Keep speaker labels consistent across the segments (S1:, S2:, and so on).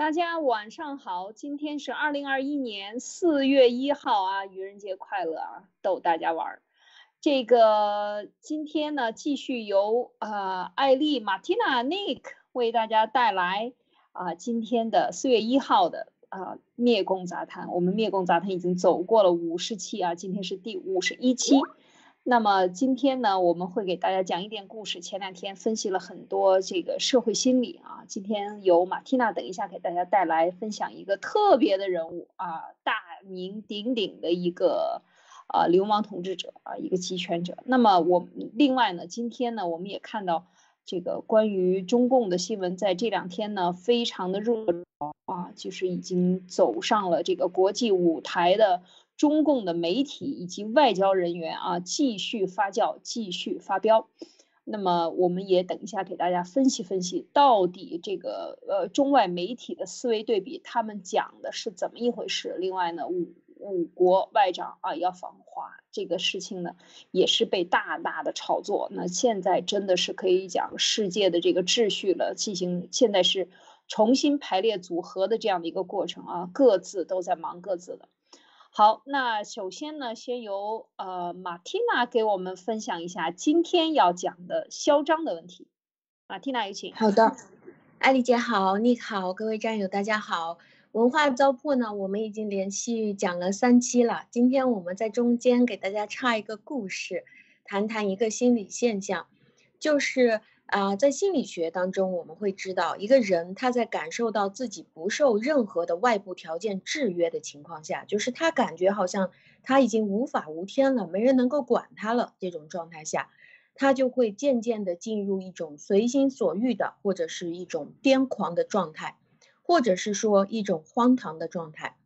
S1: 大家晚上好，今天是二零二一年四月一号啊，愚人节快乐啊，逗大家玩儿。这个今天呢，继续由呃艾丽、马蒂娜、Nick 为大家带来啊今天的四月一号的啊灭共杂谈。我们灭共杂谈已经走过了五十期啊，今天是第五十一期。那么今天呢，我们会给大家讲一点故事。前两天分析了很多这个社会心理啊，今天由马蒂娜等一下给大家带来分享一个特别的人物啊，大名鼎鼎的一个啊流氓统治者啊，一个集权者。那么我另外呢，今天呢，我们也看到这个关于中共的新闻，在这两天呢，非常的热啊，就是已经走上了这个国际舞台的。中共的媒体以及外交人员啊，继续发酵，继续发飙。那么，我们也等一下给大家分析分析，到底这个呃中外媒体的思维对比，他们讲的是怎么一回事？另外呢，五五国外长啊要访华这个事情呢，也是被大大的炒作。那现在真的是可以讲世界的这个秩序了，进行现在是重新排列组合的这样的一个过程啊，各自都在忙各自的。好，那首先呢，先由呃马蒂娜给我们分享一下今天要讲的嚣张的问题。马蒂娜，有请。
S2: 好的，艾丽姐好，你好，各位战友大家好。文化糟粕呢，我们已经连续讲了三期了，今天我们在中间给大家插一个故事，谈谈一个心理现象，就是。啊，在心理学当中，我们会知道，一个人他在感受到自己不受任何的外部条件制约的情况下，就是他感觉好像他已经无法无天了，没人能够管他了。这种状态下，他就会渐渐的进入一种随心所欲的，或者是一种癫狂的状态，或者是说一种荒唐的状态。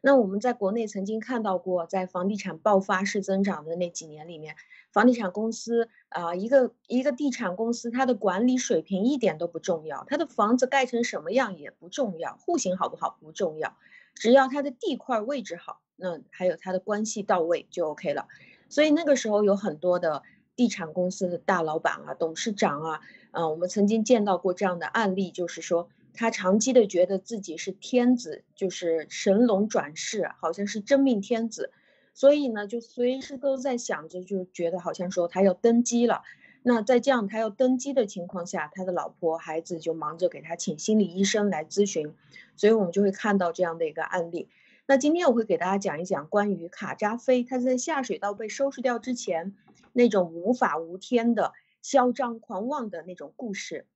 S2: 那我们在国内曾经看到过，在房地产爆发式增长的那几年里面。房地产公司啊，一个一个地产公司，它的管理水平一点都不重要，它的房子盖成什么样也不重要，户型好不好不重要，只要它的地块位置好，那还有它的关系到位就 OK 了。所以那个时候有很多的地产公司的大老板啊、董事长啊，嗯，我们曾经见到过这样的案例，就是说他长期的觉得自己是天子，就是神龙转世，好像是真命天子。所以呢，就随时都在想着，就觉得好像说他要登基了。那在这样他要登基的情况下，他的老婆孩子就忙着给他请心理医生来咨询。所以我们就会看到这样的一个案例。那今天我会给大家讲一讲关于卡扎菲他在下水道被收拾掉之前那种无法无天的嚣张狂妄的那种故事。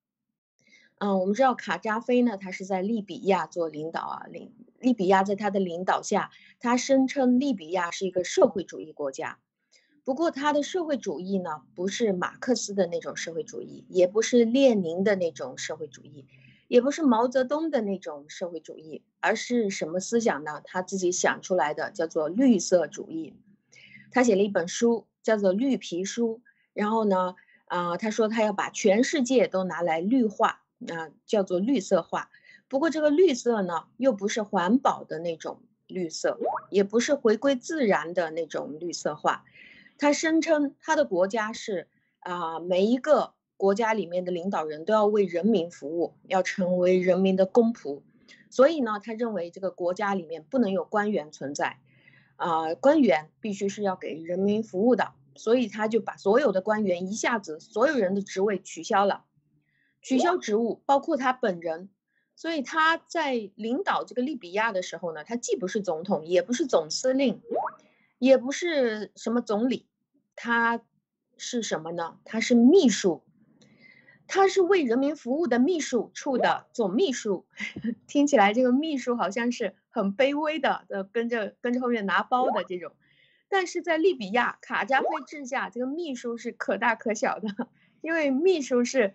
S2: 嗯，我们知道卡扎菲呢，他是在利比亚做领导啊，领利比亚在他的领导下，他声称利比亚是一个社会主义国家。不过他的社会主义呢，不是马克思的那种社会主义，也不是列宁的那种社会主义，也不是毛泽东的那种社会主义，而是什么思想呢？他自己想出来的，叫做绿色主义。他写了一本书，叫做《绿皮书》，然后呢，啊，他说他要把全世界都拿来绿化。啊，叫做绿色化。不过这个绿色呢，又不是环保的那种绿色，也不是回归自然的那种绿色化。他声称他的国家是啊，每一个国家里面的领导人都要为人民服务，要成为人民的公仆。所以呢，他认为这个国家里面不能有官员存在，啊，官员必须是要给人民服务的。所以他就把所有的官员一下子所有人的职位取消了。取消职务，包括他本人，所以他在领导这个利比亚的时候呢，他既不是总统，也不是总司令，也不是什么总理，他是什么呢？他是秘书，他是为人民服务的秘书处的总秘书。听起来这个秘书好像是很卑微的，呃，跟着跟着后面拿包的这种，但是在利比亚卡扎菲治下，这个秘书是可大可小的，因为秘书是。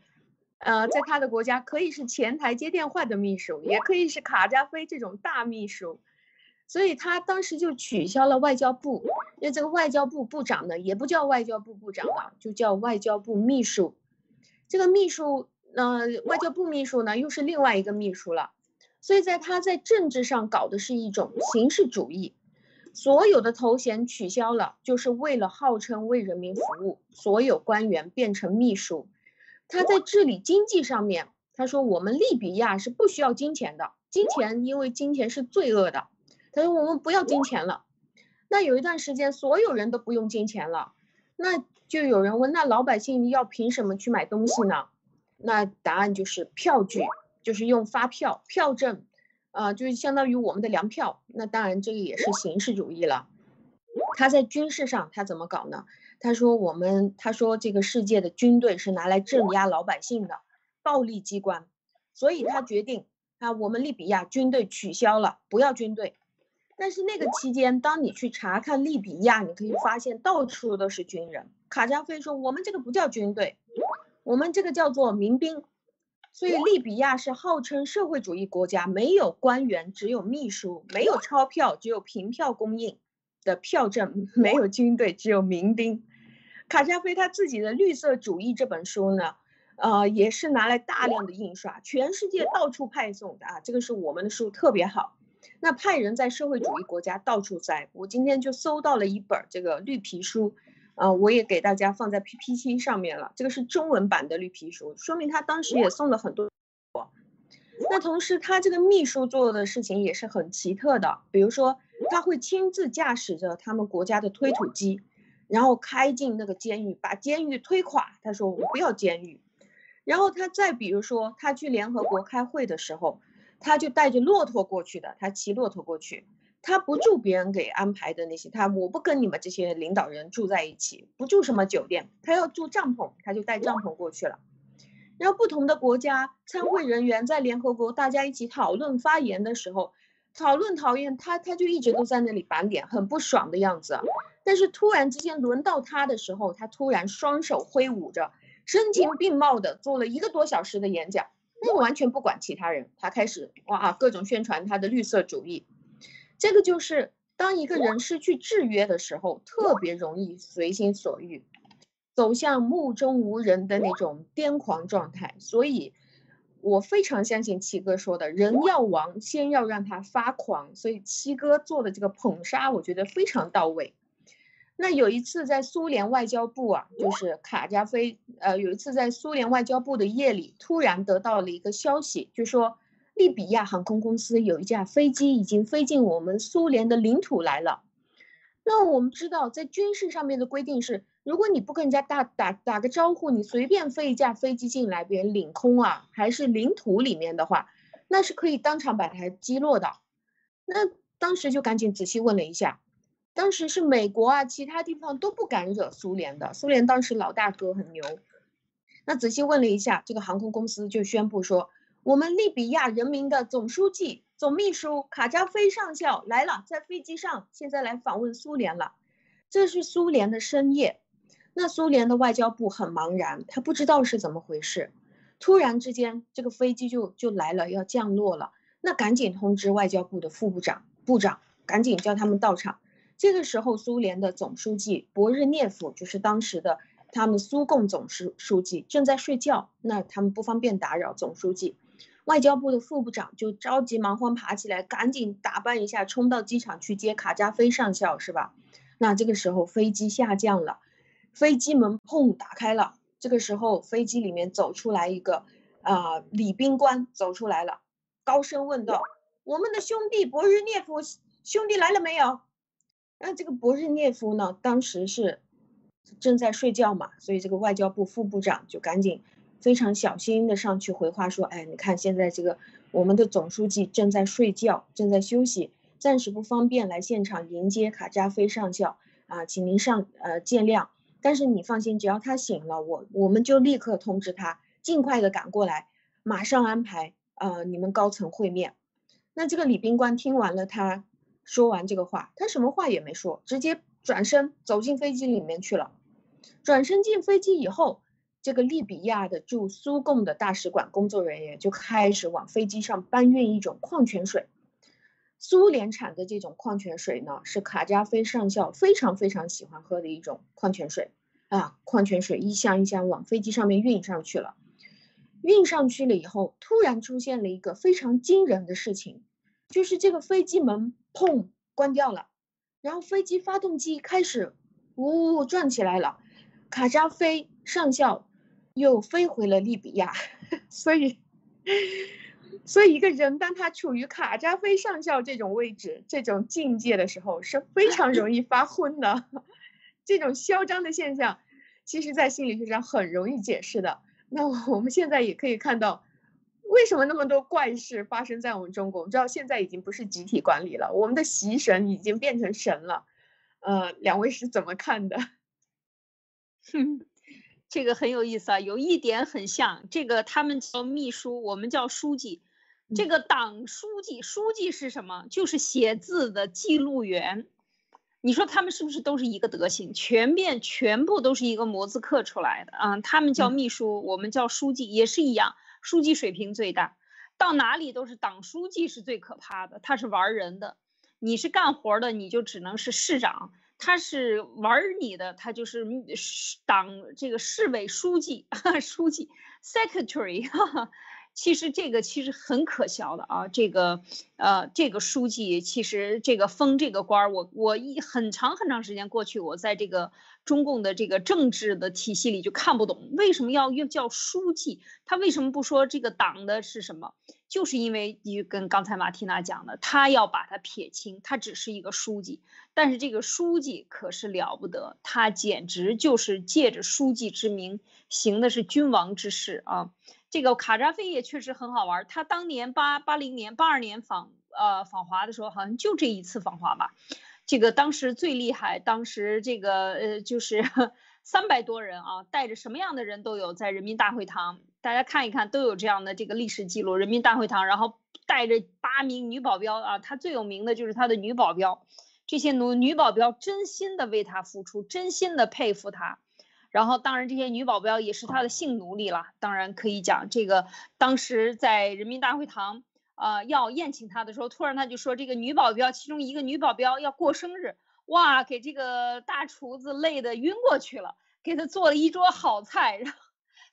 S2: 呃，在他的国家可以是前台接电话的秘书，也可以是卡扎菲这种大秘书，所以他当时就取消了外交部，因为这个外交部部长呢也不叫外交部部长了，就叫外交部秘书。这个秘书，呃，外交部秘书呢又是另外一个秘书了，所以在他在政治上搞的是一种形式主义，所有的头衔取消了，就是为了号称为人民服务，所有官员变成秘书。他在治理经济上面，他说我们利比亚是不需要金钱的，金钱因为金钱是罪恶的，他说我们不要金钱了。那有一段时间所有人都不用金钱了，那就有人问，那老百姓要凭什么去买东西呢？那答案就是票据，就是用发票、票证，啊，就是相当于我们的粮票。那当然这个也是形式主义了。他在军事上他怎么搞呢？他说我们，他说这个世界的军队是拿来镇压老百姓的暴力机关，所以他决定啊，我们利比亚军队取消了，不要军队。但是那个期间，当你去查看利比亚，你可以发现到处都是军人。卡扎菲说，我们这个不叫军队，我们这个叫做民兵。所以利比亚是号称社会主义国家，没有官员，只有秘书；没有钞票，只有凭票供应的票证；没有军队，只有民兵。卡扎菲他自己的《绿色主义》这本书呢，呃，也是拿来大量的印刷，全世界到处派送的啊。这个是我们的书，特别好。那派人在社会主义国家到处摘。我今天就搜到了一本这个绿皮书，啊，我也给大家放在 PPT 上面了。这个是中文版的绿皮书，说明他当时也送了很多。那同时，他这个秘书做的事情也是很奇特的，比如说他会亲自驾驶着他们国家的推土机。然后开进那个监狱，把监狱推垮。他说：“我不要监狱。”然后他再比如说，他去联合国开会的时候，他就带着骆驼过去的，他骑骆驼过去，他不住别人给安排的那些，他我不跟你们这些领导人住在一起，不住什么酒店，他要住帐篷，他就带帐篷过去了。然后不同的国家参会人员在联合国大家一起讨论发言的时候，讨论讨厌他，他就一直都在那里板脸，很不爽的样子。但是突然之间轮到他的时候，他突然双手挥舞着，声情并茂的做了一个多小时的演讲，那完全不管其他人，他开始哇各种宣传他的绿色主义。这个就是当一个人失去制约的时候，特别容易随心所欲，走向目中无人的那种癫狂状态。所以，我非常相信七哥说的，人要亡，先要让他发狂。所以七哥做的这个捧杀，我觉得非常到位。那有一次在苏联外交部啊，就是卡加菲，呃，有一次在苏联外交部的夜里，突然得到了一个消息，就说利比亚航空公司有一架飞机已经飞进我们苏联的领土来了。那我们知道，在军事上面的规定是，如果你不跟人家打打打个招呼，你随便飞一架飞机进来，别人领空啊，还是领土里面的话，那是可以当场把它击落的。那当时就赶紧仔细问了一下。当时是美国啊，其他地方都不敢惹苏联的。苏联当时老大哥很牛。那仔细问了一下，这个航空公司就宣布说，我们利比亚人民的总书记、总秘书卡扎菲上校来了，在飞机上，现在来访问苏联了。这是苏联的深夜。那苏联的外交部很茫然，他不知道是怎么回事。突然之间，这个飞机就就来了，要降落了。那赶紧通知外交部的副部长、部长，赶紧叫他们到场。这个时候，苏联的总书记博日涅夫就是当时的他们苏共总书书记正在睡觉，那他们不方便打扰总书记。外交部的副部长就着急忙慌爬起来，赶紧打扮一下，冲到机场去接卡扎菲上校，是吧？那这个时候飞机下降了，飞机门砰打开了，这个时候飞机里面走出来一个啊礼宾官走出来了，高声问道：“我们的兄弟博日涅夫兄弟来了没有？”那这个博日涅夫呢，当时是正在睡觉嘛，所以这个外交部副部长就赶紧非常小心的上去回话说：“哎，你看现在这个我们的总书记正在睡觉，正在休息，暂时不方便来现场迎接卡扎菲上校啊，请您上呃见谅。但是你放心，只要他醒了，我我们就立刻通知他，尽快的赶过来，马上安排啊你们高层会面。”那这个礼宾官听完了他。说完这个话，他什么话也没说，直接转身走进飞机里面去了。转身进飞机以后，这个利比亚的驻苏共的大使馆工作人员就开始往飞机上搬运一种矿泉水。苏联产的这种矿泉水呢，是卡扎菲上校非常非常喜欢喝的一种矿泉水啊。矿泉水一箱一箱往飞机上面运上去了。运上去了以后，突然出现了一个非常惊人的事情。就是这个飞机门砰关掉了，然后飞机发动机开始呜呜转起来了，卡扎菲上校又飞回了利比亚，所以所以一个人当他处于卡扎菲上校这种位置、这种境界的时候，是非常容易发昏的。这种嚣张的现象，其实在心理学上很容易解释的。那我们现在也可以看到，为什么那么多怪事发生在我们中国？我们知道现在已经不是集体管理了，我们的习神已经变成神了。呃，两位是怎么看的？
S1: 哼，这个很有意思啊，有一点很像，这个他们叫秘书，我们叫书记。这个党书记，书记是什么？就是写字的记录员。你说他们是不是都是一个德行？全面全部都是一个模子刻出来的啊？他们叫秘书，我们叫书记，也是一样。书记水平最大，到哪里都是党书记是最可怕的，他是玩人的。你是干活的，你就只能是市长；他是玩你的，他就是党这个市委书记，书记，secretary。其实这个其实很可笑的啊，这个，呃，这个书记其实这个封这个官儿，我我一很长很长时间过去，我在这个中共的这个政治的体系里就看不懂，为什么要用叫书记？他为什么不说这个党的是什么？就是因为你跟刚才马蒂娜讲的，他要把它撇清，他只是一个书记，但是这个书记可是了不得，他简直就是借着书记之名行的是君王之事啊。这个卡扎菲也确实很好玩，他当年八八零年、八二年访呃访华的时候，好像就这一次访华吧。这个当时最厉害，当时这个呃就是 三百多人啊，带着什么样的人都有，在人民大会堂，大家看一看都有这样的这个历史记录。人民大会堂，然后带着八名女保镖啊，他最有名的就是他的女保镖，这些女女保镖真心的为他付出，真心的佩服他。然后，当然这些女保镖也是他的性奴隶了。当然可以讲，这个当时在人民大会堂，呃，要宴请他的时候，突然他就说，这个女保镖其中一个女保镖要过生日，哇，给这个大厨子累得晕过去了，给他做了一桌好菜，然后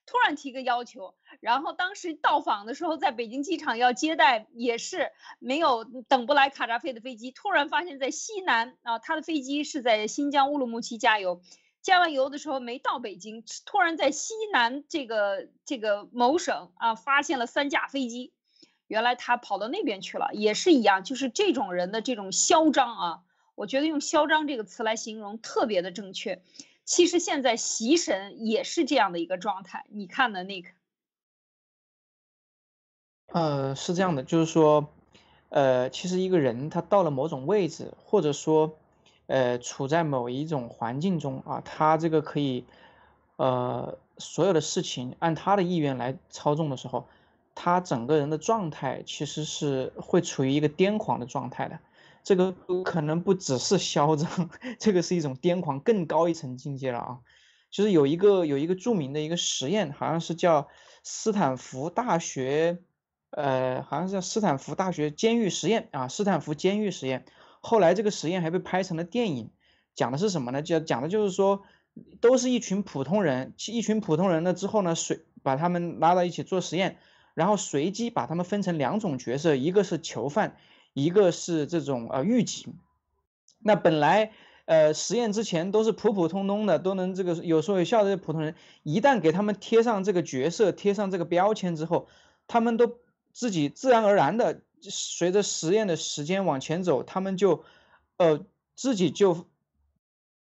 S1: 突然提个要求。然后当时到访的时候，在北京机场要接待，也是没有等不来卡扎菲的飞机，突然发现在西南啊，他的飞机是在新疆乌鲁木齐加油。加完油的时候没到北京，突然在西南这个这个某省啊发现了三架飞机，原来他跑到那边去了，也是一样，就是这种人的这种嚣张啊，我觉得用嚣张这个词来形容特别的正确。其实现在习神也是这样的一个状态，你看的那个，
S3: 呃，是这样的，就是说，呃，其实一个人他到了某种位置，或者说。呃，处在某一种环境中啊，他这个可以，呃，所有的事情按他的意愿来操纵的时候，他整个人的状态其实是会处于一个癫狂的状态的。这个可能不只是嚣张，这个是一种癫狂更高一层境界了啊。就是有一个有一个著名的一个实验，好像是叫斯坦福大学，呃，好像是叫斯坦福大学监狱实验啊，斯坦福监狱实验。后来这个实验还被拍成了电影，讲的是什么呢？就讲的就是说，都是一群普通人，一群普通人呢之后呢，随把他们拉到一起做实验，然后随机把他们分成两种角色，一个是囚犯，一个是这种呃狱警。那本来呃实验之前都是普普通通的，都能这个有说有笑的普通人，一旦给他们贴上这个角色，贴上这个标签之后，他们都自己自然而然的。随着实验的时间往前走，他们就，呃，自己就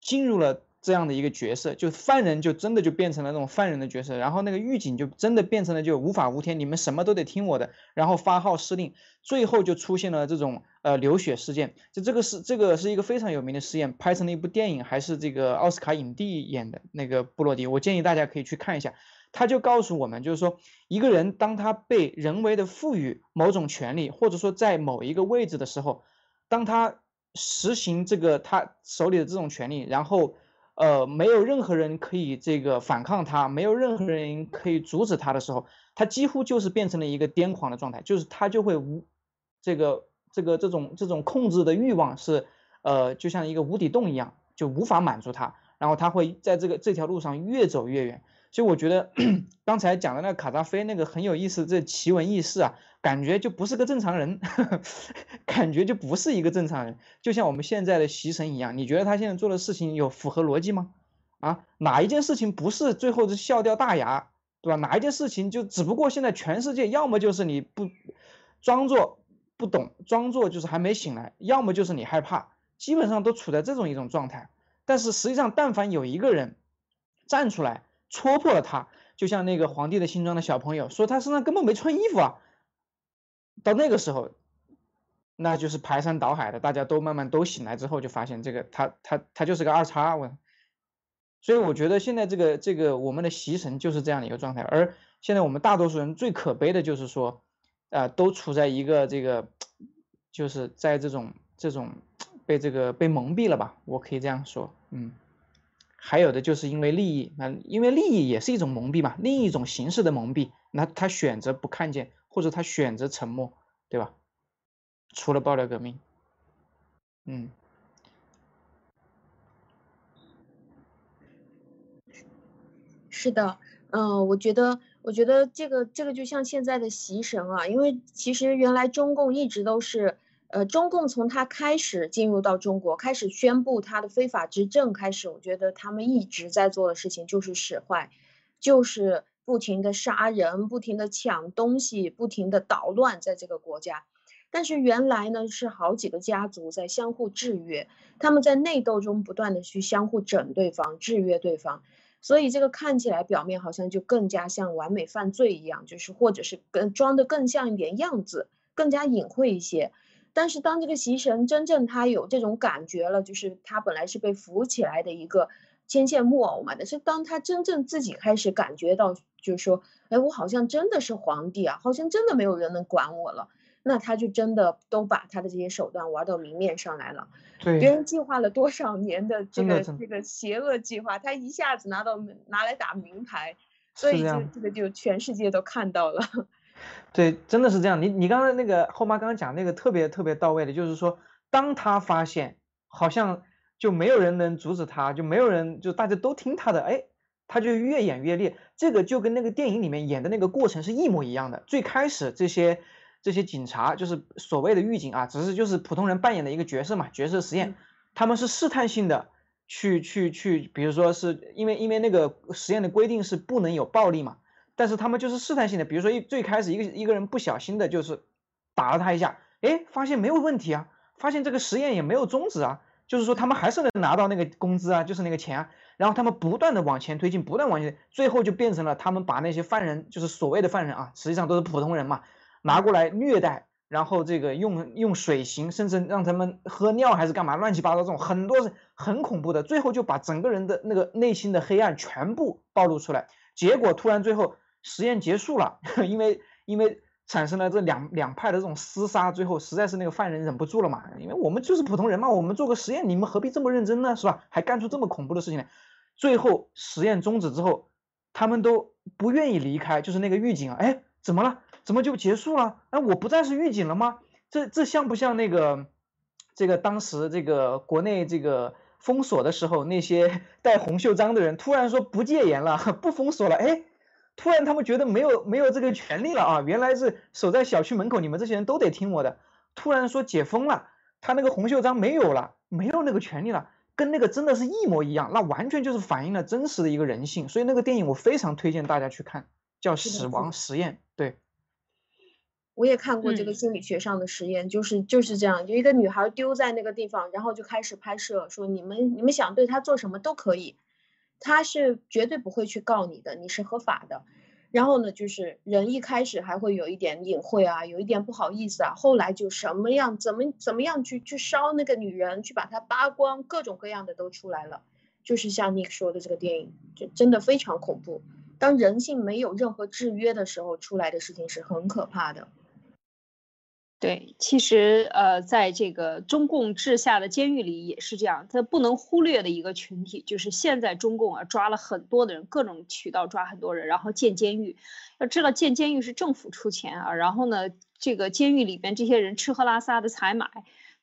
S3: 进入了这样的一个角色，就犯人就真的就变成了那种犯人的角色，然后那个狱警就真的变成了就无法无天，你们什么都得听我的，然后发号施令，最后就出现了这种呃流血事件，就这个是这个是一个非常有名的实验，拍成了一部电影，还是这个奥斯卡影帝演的那个布洛迪，我建议大家可以去看一下。他就告诉我们，就是说，一个人当他被人为的赋予某种权利，或者说在某一个位置的时候，当他实行这个他手里的这种权利，然后，呃，没有任何人可以这个反抗他，没有任何人可以阻止他的时候，他几乎就是变成了一个癫狂的状态，就是他就会无这个这个这种这种控制的欲望是，呃，就像一个无底洞一样，就无法满足他，然后他会在这个这条路上越走越远。就我觉得刚才讲的那个卡扎菲那个很有意思，这奇闻异事啊，感觉就不是个正常人，感觉就不是一个正常人，就像我们现在的习神一样。你觉得他现在做的事情有符合逻辑吗？啊，哪一件事情不是最后是笑掉大牙，对吧？哪一件事情就只不过现在全世界要么就是你不装作不懂，装作就是还没醒来，要么就是你害怕，基本上都处在这种一种状态。但是实际上，但凡有一个人站出来戳破了他，就像那个皇帝的新装的小朋友说他身上根本没穿衣服啊，到那个时候。那就是排山倒海的，大家都慢慢都醒来之后，就发现这个他他他就是个二叉，我，所以我觉得现在这个这个我们的习神就是这样的一个状态，而现在我们大多数人最可悲的就是说，啊，都处在一个这个，就是在这种这种被这个被蒙蔽了吧，我可以这样说，嗯，还有的就是因为利益，那因为利益也是一种蒙蔽嘛，另一种形式的蒙蔽，那他选择不看见，或者他选择沉默，对吧？除了爆料革命，嗯，
S2: 是的，嗯，我觉得，我觉得这个这个就像现在的习神啊，因为其实原来中共一直都是，呃，中共从他开始进入到中国，开始宣布他的非法执政开始，我觉得他们一直在做的事情就是使坏，就是不停的杀人，不停的抢东西，不停的捣乱，在这个国家。但是原来呢是好几个家族在相互制约，他们在内斗中不断的去相互整对方、制约对方，所以这个看起来表面好像就更加像完美犯罪一样，就是或者是更装的更像一点样子，更加隐晦一些。但是当这个习神真正他有这种感觉了，就是他本来是被扶起来的一个牵线木偶嘛，但是当他真正自己开始感觉到，就是说，哎，我好像真的是皇帝啊，好像真的没有人能管我了。那他就真的都把他的这些手段玩到明面上来了。
S3: 对，
S2: 别人计划了多少年的这个这个邪恶计划，他一下子拿到拿来打明牌，所以就这个就全世界都看到了。
S3: 对，真的是这样。你你刚才那个后妈刚刚讲那个特别特别到位的，就是说，当他发现好像就没有人能阻止他，就没有人就大家都听他的，哎，他就越演越烈。这个就跟那个电影里面演的那个过程是一模一样的。最开始这些。这些警察就是所谓的狱警啊，只是就是普通人扮演的一个角色嘛，角色实验，他们是试探性的去去去，比如说是因为因为那个实验的规定是不能有暴力嘛，但是他们就是试探性的，比如说一最开始一个一个人不小心的就是打了他一下，哎，发现没有问题啊，发现这个实验也没有终止啊，就是说他们还是能拿到那个工资啊，就是那个钱啊，然后他们不断的往前推进，不断往前，最后就变成了他们把那些犯人，就是所谓的犯人啊，实际上都是普通人嘛。拿过来虐待，然后这个用用水刑，甚至让他们喝尿还是干嘛，乱七八糟这种很多是很恐怖的，最后就把整个人的那个内心的黑暗全部暴露出来。结果突然最后实验结束了，因为因为产生了这两两派的这种厮杀，最后实在是那个犯人忍不住了嘛，因为我们就是普通人嘛，我们做个实验，你们何必这么认真呢，是吧？还干出这么恐怖的事情来。最后实验终止之后，他们都不愿意离开，就是那个狱警啊，哎，怎么了？怎么就结束了？哎，我不再是狱警了吗？这这像不像那个，这个当时这个国内这个封锁的时候，那些 戴红袖章的人突然说不戒严了，不封锁了，哎，突然他们觉得没有没有这个权利了啊！原来是守在小区门口，你们这些人都得听我的。突然说解封了，他那个红袖章没有了，没有那个权利了，跟那个真的是一模一样，那完全就是反映了真实的一个人性。所以那个电影我非常推荐大家去看，叫《死亡实验》，对。
S2: 我也看过这个心理学上的实验，就是就是这样，就一个女孩丢在那个地方，然后就开始拍摄，说你们你们想对她做什么都可以，他是绝对不会去告你的，你是合法的。然后呢，就是人一开始还会有一点隐晦啊，有一点不好意思啊，后来就什么样怎么怎么样去去烧那个女人，去把她扒光，各种各样的都出来了。就是像你说的这个电影，就真的非常恐怖。当人性没有任何制约的时候，出来的事情是很可怕的。
S1: 对，其实呃，在这个中共治下的监狱里也是这样，它不能忽略的一个群体，就是现在中共啊抓了很多的人，各种渠道抓很多人，然后建监狱。要知道建监狱是政府出钱啊，然后呢，这个监狱里边这些人吃喝拉撒的采买。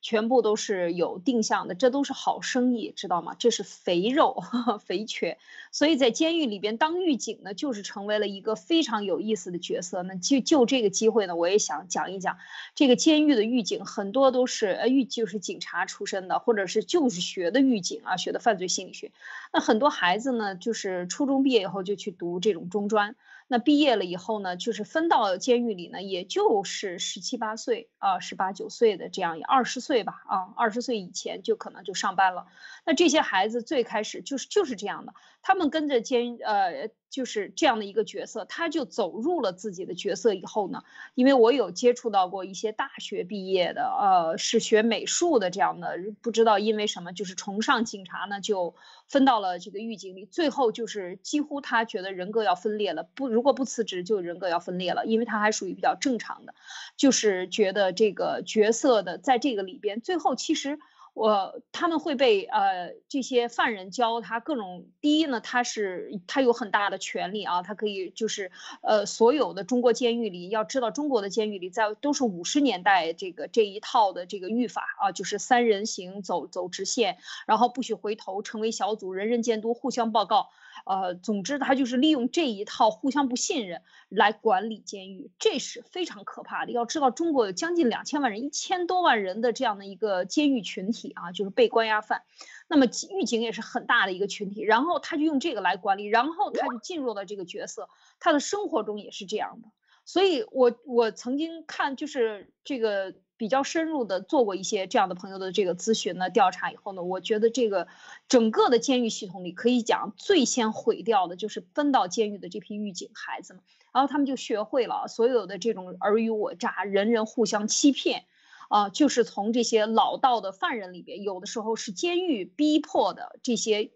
S1: 全部都是有定向的，这都是好生意，知道吗？这是肥肉、肥缺，所以在监狱里边当狱警呢，就是成为了一个非常有意思的角色。那就就这个机会呢，我也想讲一讲，这个监狱的狱警很多都是呃狱就是警察出身的，或者是就是学的狱警啊，学的犯罪心理学。那很多孩子呢，就是初中毕业以后就去读这种中专。那毕业了以后呢，就是分到监狱里呢，也就是十七八岁啊，十八九岁的这样，二十岁吧啊，二十岁以前就可能就上班了。那这些孩子最开始就是就是这样的，他们跟着监呃。就是这样的一个角色，他就走入了自己的角色以后呢，因为我有接触到过一些大学毕业的，呃，是学美术的这样的，不知道因为什么，就是崇尚警察呢，就分到了这个狱警里，最后就是几乎他觉得人格要分裂了，不如果不辞职就人格要分裂了，因为他还属于比较正常的，就是觉得这个角色的在这个里边，最后其实。我他们会被呃这些犯人教他各种第一呢，他是他有很大的权利啊，他可以就是呃所有的中国监狱里要知道中国的监狱里在都是五十年代这个这一套的这个狱法啊，就是三人行走走直线，然后不许回头，成为小组，人人监督，互相报告。呃，总之他就是利用这一套互相不信任来管理监狱，这是非常可怕的。要知道，中国有将近两千万人，一千多万人的这样的一个监狱群体啊，就是被关押犯。那么狱警也是很大的一个群体，然后他就用这个来管理，然后他就进入了这个角色，他的生活中也是这样的。所以我我曾经看就是这个。比较深入的做过一些这样的朋友的这个咨询呢调查以后呢，我觉得这个整个的监狱系统里可以讲最先毁掉的就是分到监狱的这批狱警孩子们，然后他们就学会了所有的这种尔虞我诈、人人互相欺骗，啊，就是从这些老道的犯人里边，有的时候是监狱逼迫的这些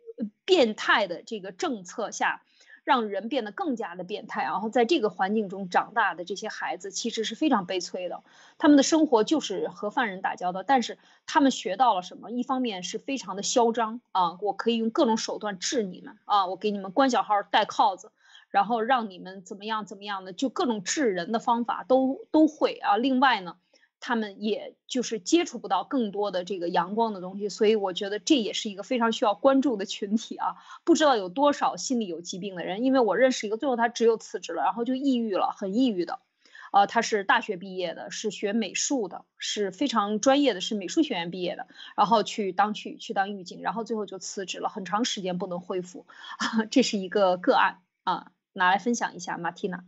S1: 变态的这个政策下。让人变得更加的变态，然后在这个环境中长大的这些孩子其实是非常悲催的，他们的生活就是和犯人打交道，但是他们学到了什么？一方面是非常的嚣张啊，我可以用各种手段治你们啊，我给你们关小号戴铐子，然后让你们怎么样怎么样的，就各种治人的方法都都会啊。另外呢。他们也就是接触不到更多的这个阳光的东西，所以我觉得这也是一个非常需要关注的群体啊！不知道有多少心理有疾病的人，因为我认识一个，最后他只有辞职了，然后就抑郁了，很抑郁的。啊，他是大学毕业的，是学美术的，是非常专业的，是美术学院毕业的，然后去当去去当狱警，然后最后就辞职了，很长时间不能恢复。啊 这是一个个案啊，拿来分享一下，马蒂娜。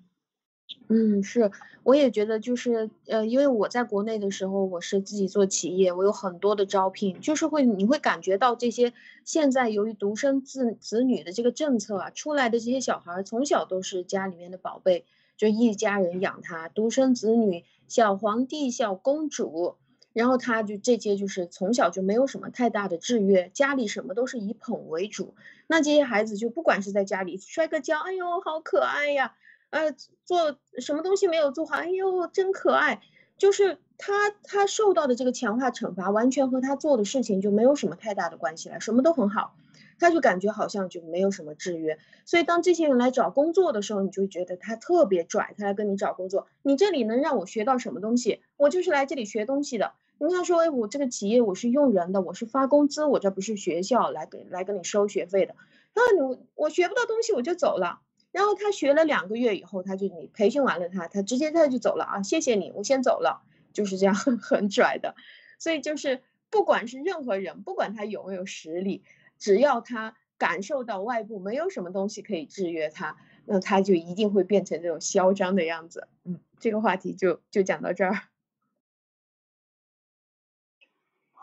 S2: 嗯，是，我也觉得就是，呃，因为我在国内的时候，我是自己做企业，我有很多的招聘，就是会你会感觉到这些现在由于独生子子女的这个政策啊，出来的这些小孩从小都是家里面的宝贝，就一家人养他，独生子女，小皇帝、小公主，然后他就这些就是从小就没有什么太大的制约，家里什么都是以捧为主，那这些孩子就不管是在家里摔个跤，哎呦，好可爱呀。呃，做什么东西没有做好？哎呦，真可爱！就是他，他受到的这个强化惩罚，完全和他做的事情就没有什么太大的关系了，什么都很好，他就感觉好像就没有什么制约。所以当这些人来找工作的时候，你就觉得他特别拽，他来跟你找工作，你这里能让我学到什么东西？我就是来这里学东西的。你跟他说，哎，我这个企业我是用人的，我是发工资，我这不是学校来给来跟你收学费的。那你我学不到东西，我就走了。然后他学了两个月以后，他就你培训完了他，他直接他就走了啊！谢谢你，我先走了，就是这样 很拽的。所以就是不管是任何人，不管他有没有实力，只要他感受到外部没有什么东西可以制约他，那他就一定会变成这种嚣张的样子。嗯，这个话题就就讲到这儿。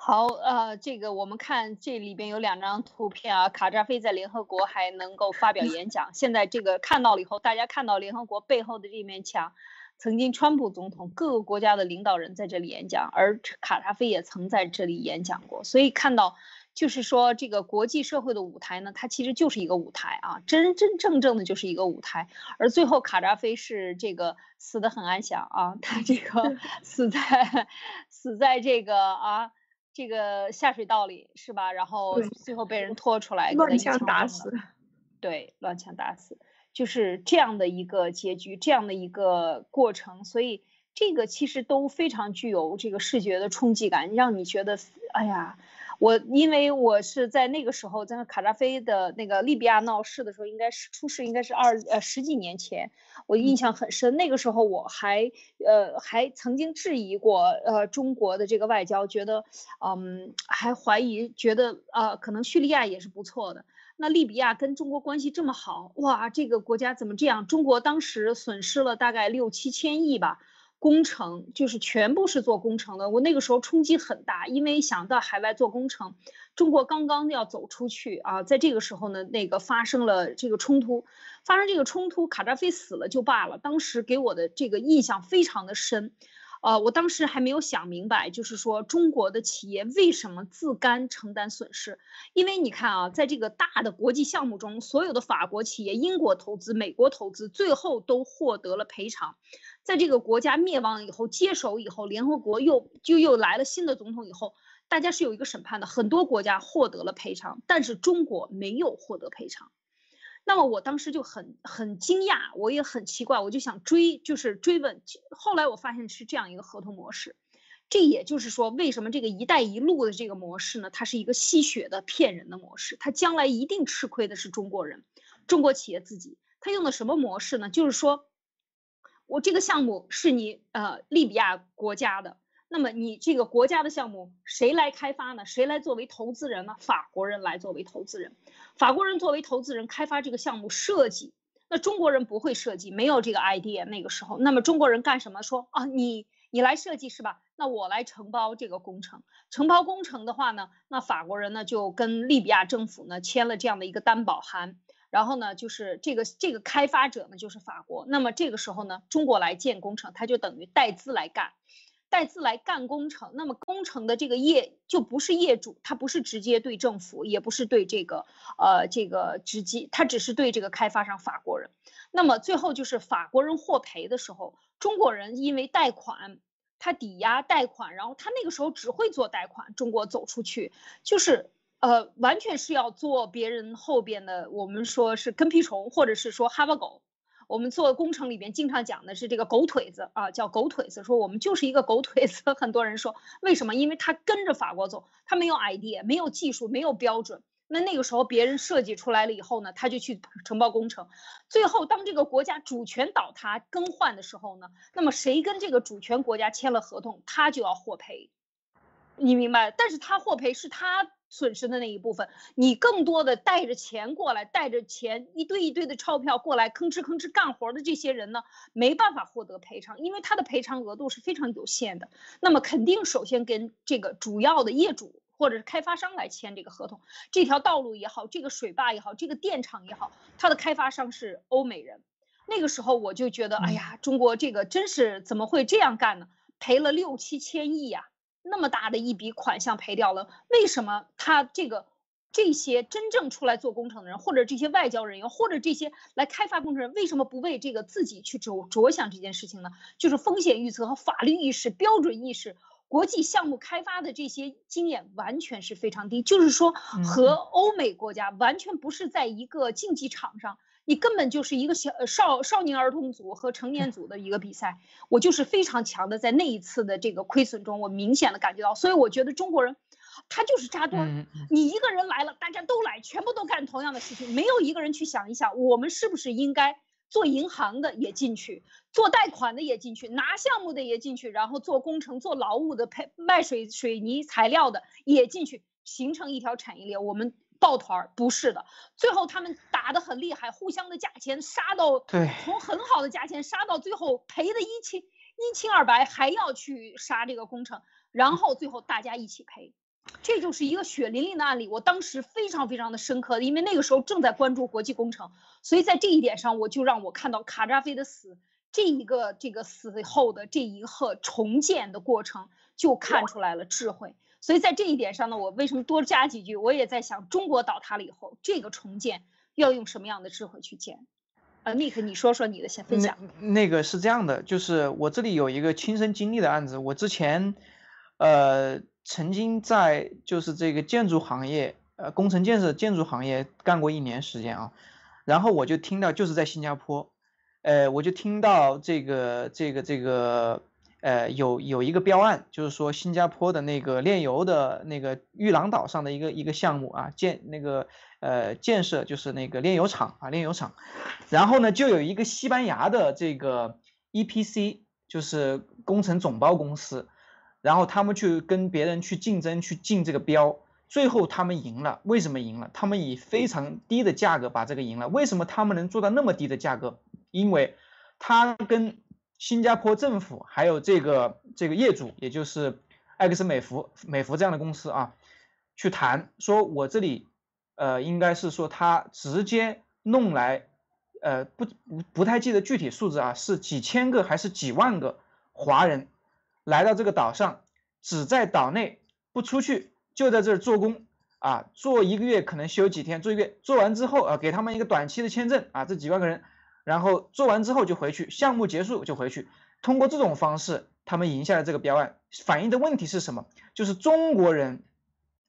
S1: 好，呃，这个我们看这里边有两张图片啊，卡扎菲在联合国还能够发表演讲。现在这个看到了以后，大家看到联合国背后的这面墙，曾经川普总统各个国家的领导人在这里演讲，而卡扎菲也曾在这里演讲过。所以看到，就是说这个国际社会的舞台呢，它其实就是一个舞台啊，真真正正的就是一个舞台。而最后卡扎菲是这个死的很安详啊，他这个死在死在这个啊。这个下水道里是吧？然后最后被人拖出来，
S2: 乱枪打死。
S1: 对，乱枪打死，就是这样的一个结局，这样的一个过程。所以这个其实都非常具有这个视觉的冲击感，让你觉得，哎呀。我因为我是在那个时候，在卡扎菲的那个利比亚闹事的时候，应该是出事，应该是二呃十几年前，我印象很深。那个时候我还呃还曾经质疑过呃中国的这个外交，觉得嗯还怀疑，觉得呃可能叙利亚也是不错的。那利比亚跟中国关系这么好，哇，这个国家怎么这样？中国当时损失了大概六七千亿吧。工程就是全部是做工程的，我那个时候冲击很大，因为想到海外做工程，中国刚刚要走出去啊，在这个时候呢，那个发生了这个冲突，发生这个冲突，卡扎菲死了就罢了，当时给我的这个印象非常的深。呃，我当时还没有想明白，就是说中国的企业为什么自甘承担损失？因为你看啊，在这个大的国际项目中，所有的法国企业、英国投资、美国投资，最后都获得了赔偿。在这个国家灭亡以后，接手以后，联合国又就又来了新的总统以后，大家是有一个审判的，很多国家获得了赔偿，但是中国没有获得赔偿。那么我当时就很很惊讶，我也很奇怪，我就想追，就是追问。后来我发现是这样一个合同模式，这也就是说，为什么这个“一带一路”的这个模式呢？它是一个吸血的、骗人的模式，它将来一定吃亏的是中国人，中国企业自己。它用的什么模式呢？就是说，我这个项目是你呃利比亚国家的。那么你这个国家的项目谁来开发呢？谁来作为投资人呢？法国人来作为投资人，法国人作为投资人开发这个项目设计。那中国人不会设计，没有这个 idea 那个时候。那么中国人干什么？说啊，你你来设计是吧？那我来承包这个工程。承包工程的话呢，那法国人呢就跟利比亚政府呢签了这样的一个担保函。然后呢，就是这个这个开发者呢就是法国。那么这个时候呢，中国来建工程，他就等于带资来干。带资来干工程，那么工程的这个业就不是业主，他不是直接对政府，也不是对这个呃这个直接，他只是对这个开发商法国人。那么最后就是法国人获赔的时候，中国人因为贷款，他抵押贷款，然后他那个时候只会做贷款，中国走出去就是呃完全是要做别人后边的，我们说是跟屁虫，或者是说哈巴狗。我们做工程里边经常讲的是这个狗腿子啊，叫狗腿子，说我们就是一个狗腿子。很多人说为什么？因为他跟着法国走，他没有 idea，没有技术，没有标准。那那个时候别人设计出来了以后呢，他就去承包工程。最后当这个国家主权倒塌更换的时候呢，那么谁跟这个主权国家签了合同，他就要获赔。你明白？但是他获赔是他。损失的那一部分，你更多的带着钱过来，带着钱一堆一堆的钞票过来，吭哧吭哧干活的这些人呢，没办法获得赔偿，因为他的赔偿额度是非常有限的。那么肯定首先跟这个主要的业主或者是开发商来签这个合同。这条道路也好，这个水坝也好，这个电厂也好，它的开发商是欧美人。那个时候我就觉得，哎呀，中国这个真是怎么会这样干呢？赔了六七千亿呀！那么大的一笔款项赔掉了，为什么他这个这些真正出来做工程的人，或者这些外交人员，或者这些来开发工程人，为什么不为这个自己去着着想这件事情呢？就是风险预测和法律意识、标准意识、国际项目开发的这些经验完全是非常低，就是说和欧美国家完全不是在一个竞技场上。你根本就是一个小少少年儿童组和成年组的一个比赛，我就是非常强的，在那一次的这个亏损中，我明显的感觉到，所以我觉得中国人，他就是扎堆儿，你一个人来了，大家都来，全部都干同样的事情，没有一个人去想一想，我们是不是应该做银行的也进去，做贷款的也进去，拿项目的也进去，然后做工程、做劳务的、配卖水水泥材料的也进去，形成一条产业链，我们。抱团儿不是的，最后他们打得很厉害，互相的价钱杀到，
S3: 对，
S1: 从很好的价钱杀到最后赔的一清一清二白，还要去杀这个工程，然后最后大家一起赔，这就是一个血淋淋的案例。我当时非常非常的深刻，因为那个时候正在关注国际工程，所以在这一点上，我就让我看到卡扎菲的死这一个这个死后的这一个重建的过程，就看出来了智慧。所以在这一点上呢，我为什么多加几句？我也在想，中国倒塌了以后，这个重建要用什么样的智慧去建？呃，Nick，你说说你的先分享。
S3: 那个是这样的，就是我这里有一个亲身经历的案子。我之前，呃，曾经在就是这个建筑行业，呃，工程建设建筑行业干过一年时间啊。然后我就听到，就是在新加坡，呃，我就听到这个这个这个。呃，有有一个标案，就是说新加坡的那个炼油的那个玉郎岛上的一个一个项目啊，建那个呃建设就是那个炼油厂啊，炼油厂。然后呢，就有一个西班牙的这个 EPC，就是工程总包公司，然后他们去跟别人去竞争去竞这个标，最后他们赢了，为什么赢了？他们以非常低的价格把这个赢了。为什么他们能做到那么低的价格？因为他跟新加坡政府还有这个这个业主，也就是艾克森美孚美孚这样的公司啊，去谈，说我这里，呃，应该是说他直接弄来，呃，不不不太记得具体数字啊，是几千个还是几万个华人来到这个岛上，只在岛内不出去，就在这儿做工啊，做一个月可能休几天，做一个月做完之后啊，给他们一个短期的签证啊，这几万个人。然后做完之后就回去，项目结束就回去。通过这种方式，他们赢下了这个标案。反映的问题是什么？就是中国人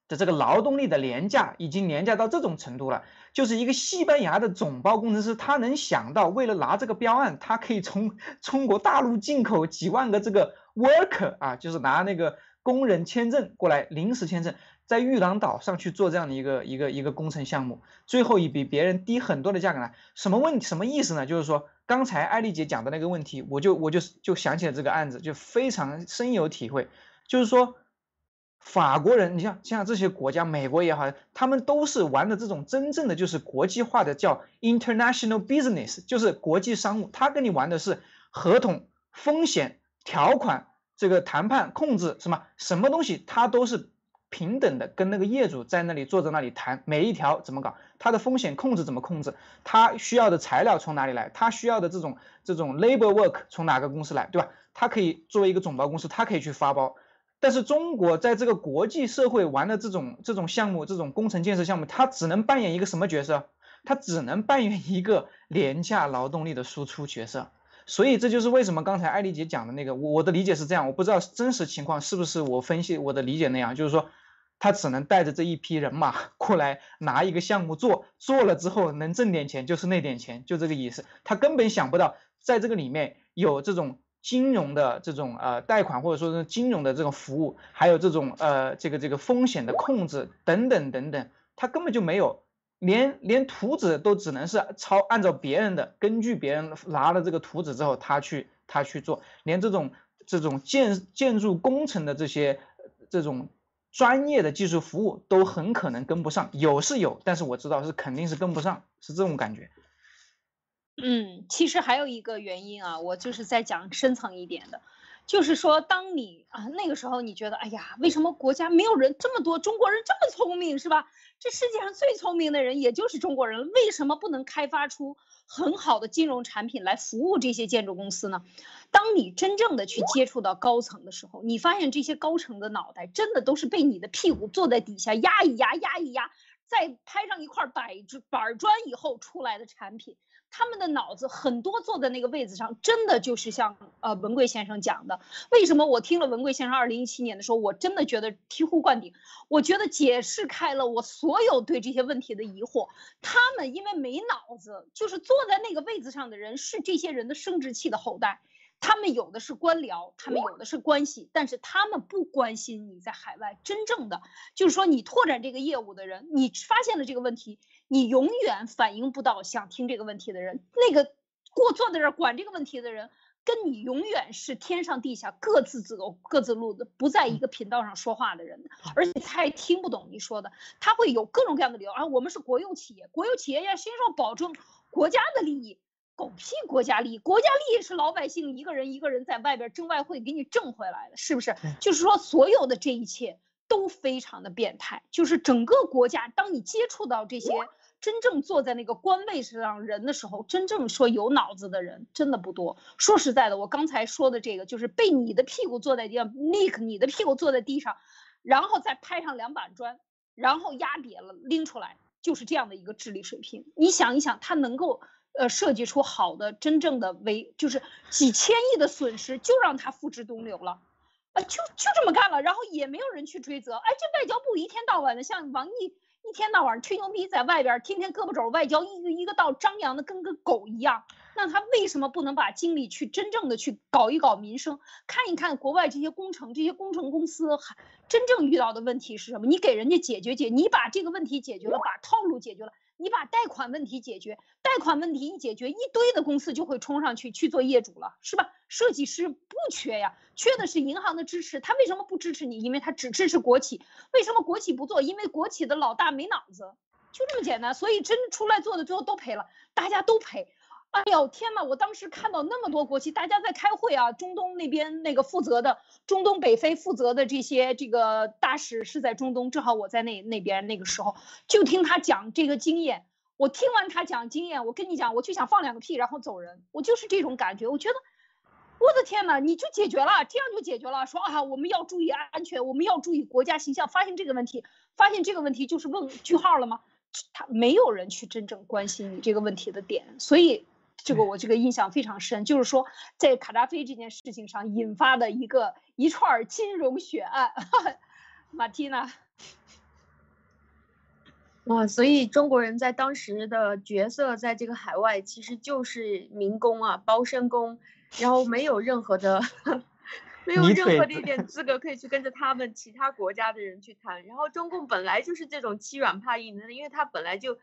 S3: 的这个劳动力的廉价已经廉价到这种程度了。就是一个西班牙的总包工程师，他能想到为了拿这个标案，他可以从中国大陆进口几万个这个 worker 啊，就是拿那个工人签证过来，临时签证。在玉郎岛上去做这样的一个一个一个工程项目，最后以比别人低很多的价格来，什么问什么意思呢？就是说刚才艾丽姐讲的那个问题，我就我就就想起了这个案子，就非常深有体会。就是说法国人，你像像这些国家，美国也好，他们都是玩的这种真正的就是国际化的，叫 international business，就是国际商务。他跟你玩的是合同、风险、条款、这个谈判、控制什么什么东西，他都是。平等的跟那个业主在那里坐在那里谈每一条怎么搞，他的风险控制怎么控制，他需要的材料从哪里来，他需要的这种这种 labor work 从哪个公司来，对吧？他可以作为一个总包公司，他可以去发包。但是中国在这个国际社会玩的这种这种项目，这种工程建设项目，他只能扮演一个什么角色？他只能扮演一个廉价劳动力的输出角色。所以这就是为什么刚才艾丽姐讲的那个，我我的理解是这样，我不知道真实情况是不是我分析我的理解那样，就是说。他只能带着这一批人马 过来拿一个项目做，做了之后能挣点钱就是那点钱，就这个意思。他根本想不到在这个里面有这种金融的这种呃贷款，或者说是金融的这种服务，还有这种呃这个这个风险的控制等等等等，他根本就没有，连连图纸都只能是抄按照别人的，根据别人拿了这个图纸之后他去他去做，连这种这种建建筑工程的这些这种。专业的技术服务都很可能跟不上，有是有，但是我知道是肯定是跟不上，是这种感觉。
S1: 嗯，其实还有一个原因啊，我就是在讲深层一点的，就是说，当你啊那个时候你觉得，哎呀，为什么国家没有人这么多中国人这么聪明，是吧？这世界上最聪明的人也就是中国人，为什么不能开发出？很好的金融产品来服务这些建筑公司呢。当你真正的去接触到高层的时候，你发现这些高层的脑袋真的都是被你的屁股坐在底下压一压、压一压，再拍上一块板板砖以后出来的产品。他们的脑子很多坐在那个位子上，真的就是像呃文贵先生讲的。为什么我听了文贵先生二零一七年的时候，我真的觉得醍醐灌顶。我觉得解释开了我所有对这些问题的疑惑。他们因为没脑子，就是坐在那个位子上的人是这些人的生殖器的后代。他们有的是官僚，他们有的是关系，但是他们不关心你在海外真正的，就是说你拓展这个业务的人，你发现了这个问题。你永远反映不到想听这个问题的人，那个过坐在这儿管这个问题的人，跟你永远是天上地下各自走各自路的，不在一个频道上说话的人，而且他也听不懂你说的，他会有各种各样的理由啊。我们是国有企业，国有企业要先说保证国家的利益，狗屁国家利益，国家利益是老百姓一个人一个人在外边挣外汇给你挣回来的，是不是？就是说所有的这一切。都非常的变态，就是整个国家，当你接触到这些真正坐在那个官位上人的时候，真正说有脑子的人真的不多。说实在的，我刚才说的这个，就是被你的屁股坐在地上，Nick，你的屁股坐在地上，然后再拍上两板砖，然后压瘪了拎出来，就是这样的一个智力水平。你想一想，他能够呃设计出好的真正的为，就是几千亿的损失，就让他付之东流了。啊，就就这么干了，然后也没有人去追责。哎，这外交部一天到晚的像王毅一天到晚吹牛逼，在外边天天胳膊肘外交一个一个道张扬的跟个狗一样。那他为什么不能把精力去真正的去搞一搞民生，看一看国外这些工程这些工程公司还真正遇到的问题是什么？你给人家解决解，你把这个问题解决了，把套路解决了，你把贷款问题解决，贷款问题一解决，一堆的公司就会冲上去去做业主了，是吧？设计师不缺呀，缺的是银行的支持。他为什么不支持你？因为他只支持国企。为什么国企不做？因为国企的老大没脑子，就这么简单。所以真出来做的最后都赔了，大家都赔。哎呦天呐！我当时看到那么多国旗，大家在开会啊，中东那边那个负责的，中东北非负责的这些这个大使是在中东，正好我在那那边那个时候，就听他讲这个经验。我听完他讲经验，我跟你讲，我就想放两个屁，然后走人。我就是这种感觉。我觉得，我的天呐，你就解决了，这样就解决了。说啊，我们要注意安全，我们要注意国家形象。发现这个问题，发现这个问题就是问句号了吗？他没有人去真正关心你这个问题的点，所以。这个我这个印象非常深，就是说在卡扎菲这件事情上引发的一个一串金融血案，马蒂娜。
S2: 哇，所以中国人在当时的角色，在这个海外其实就是民工啊，包身工，然后没有任何的，没有任何的一点资格可以去跟着他们其他国家的人去谈。然后中共本来就是这种欺软怕硬的，因为他本来就。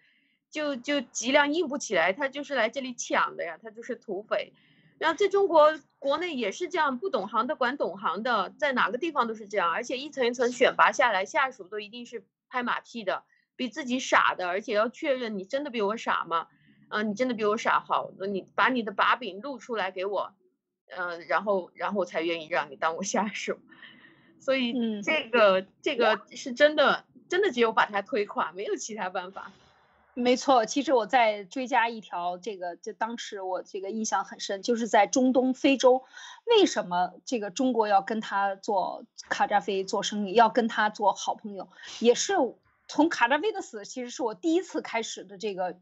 S2: 就就脊梁硬不起来，他就是来这里抢的呀，他就是土匪。然后在中国国内也是这样，不懂行的管懂行的，在哪个地方都是这样，而且一层一层选拔下来，下属都一定是拍马屁的，比自己傻的，而且要确认你真的比我傻吗？啊，你真的比我傻，好，那你把你的把柄露出来给我，嗯，然后然后才愿意让你当我下属。所以这个这个是真的，真的只有把他推垮，没有其他办法。
S1: 没错，其实我再追加一条，这个就当时我这个印象很深，就是在中东非洲，为什么这个中国要跟他做卡扎菲做生意，要跟他做好朋友，也是从卡扎菲的死，其实是我第一次开始的这个。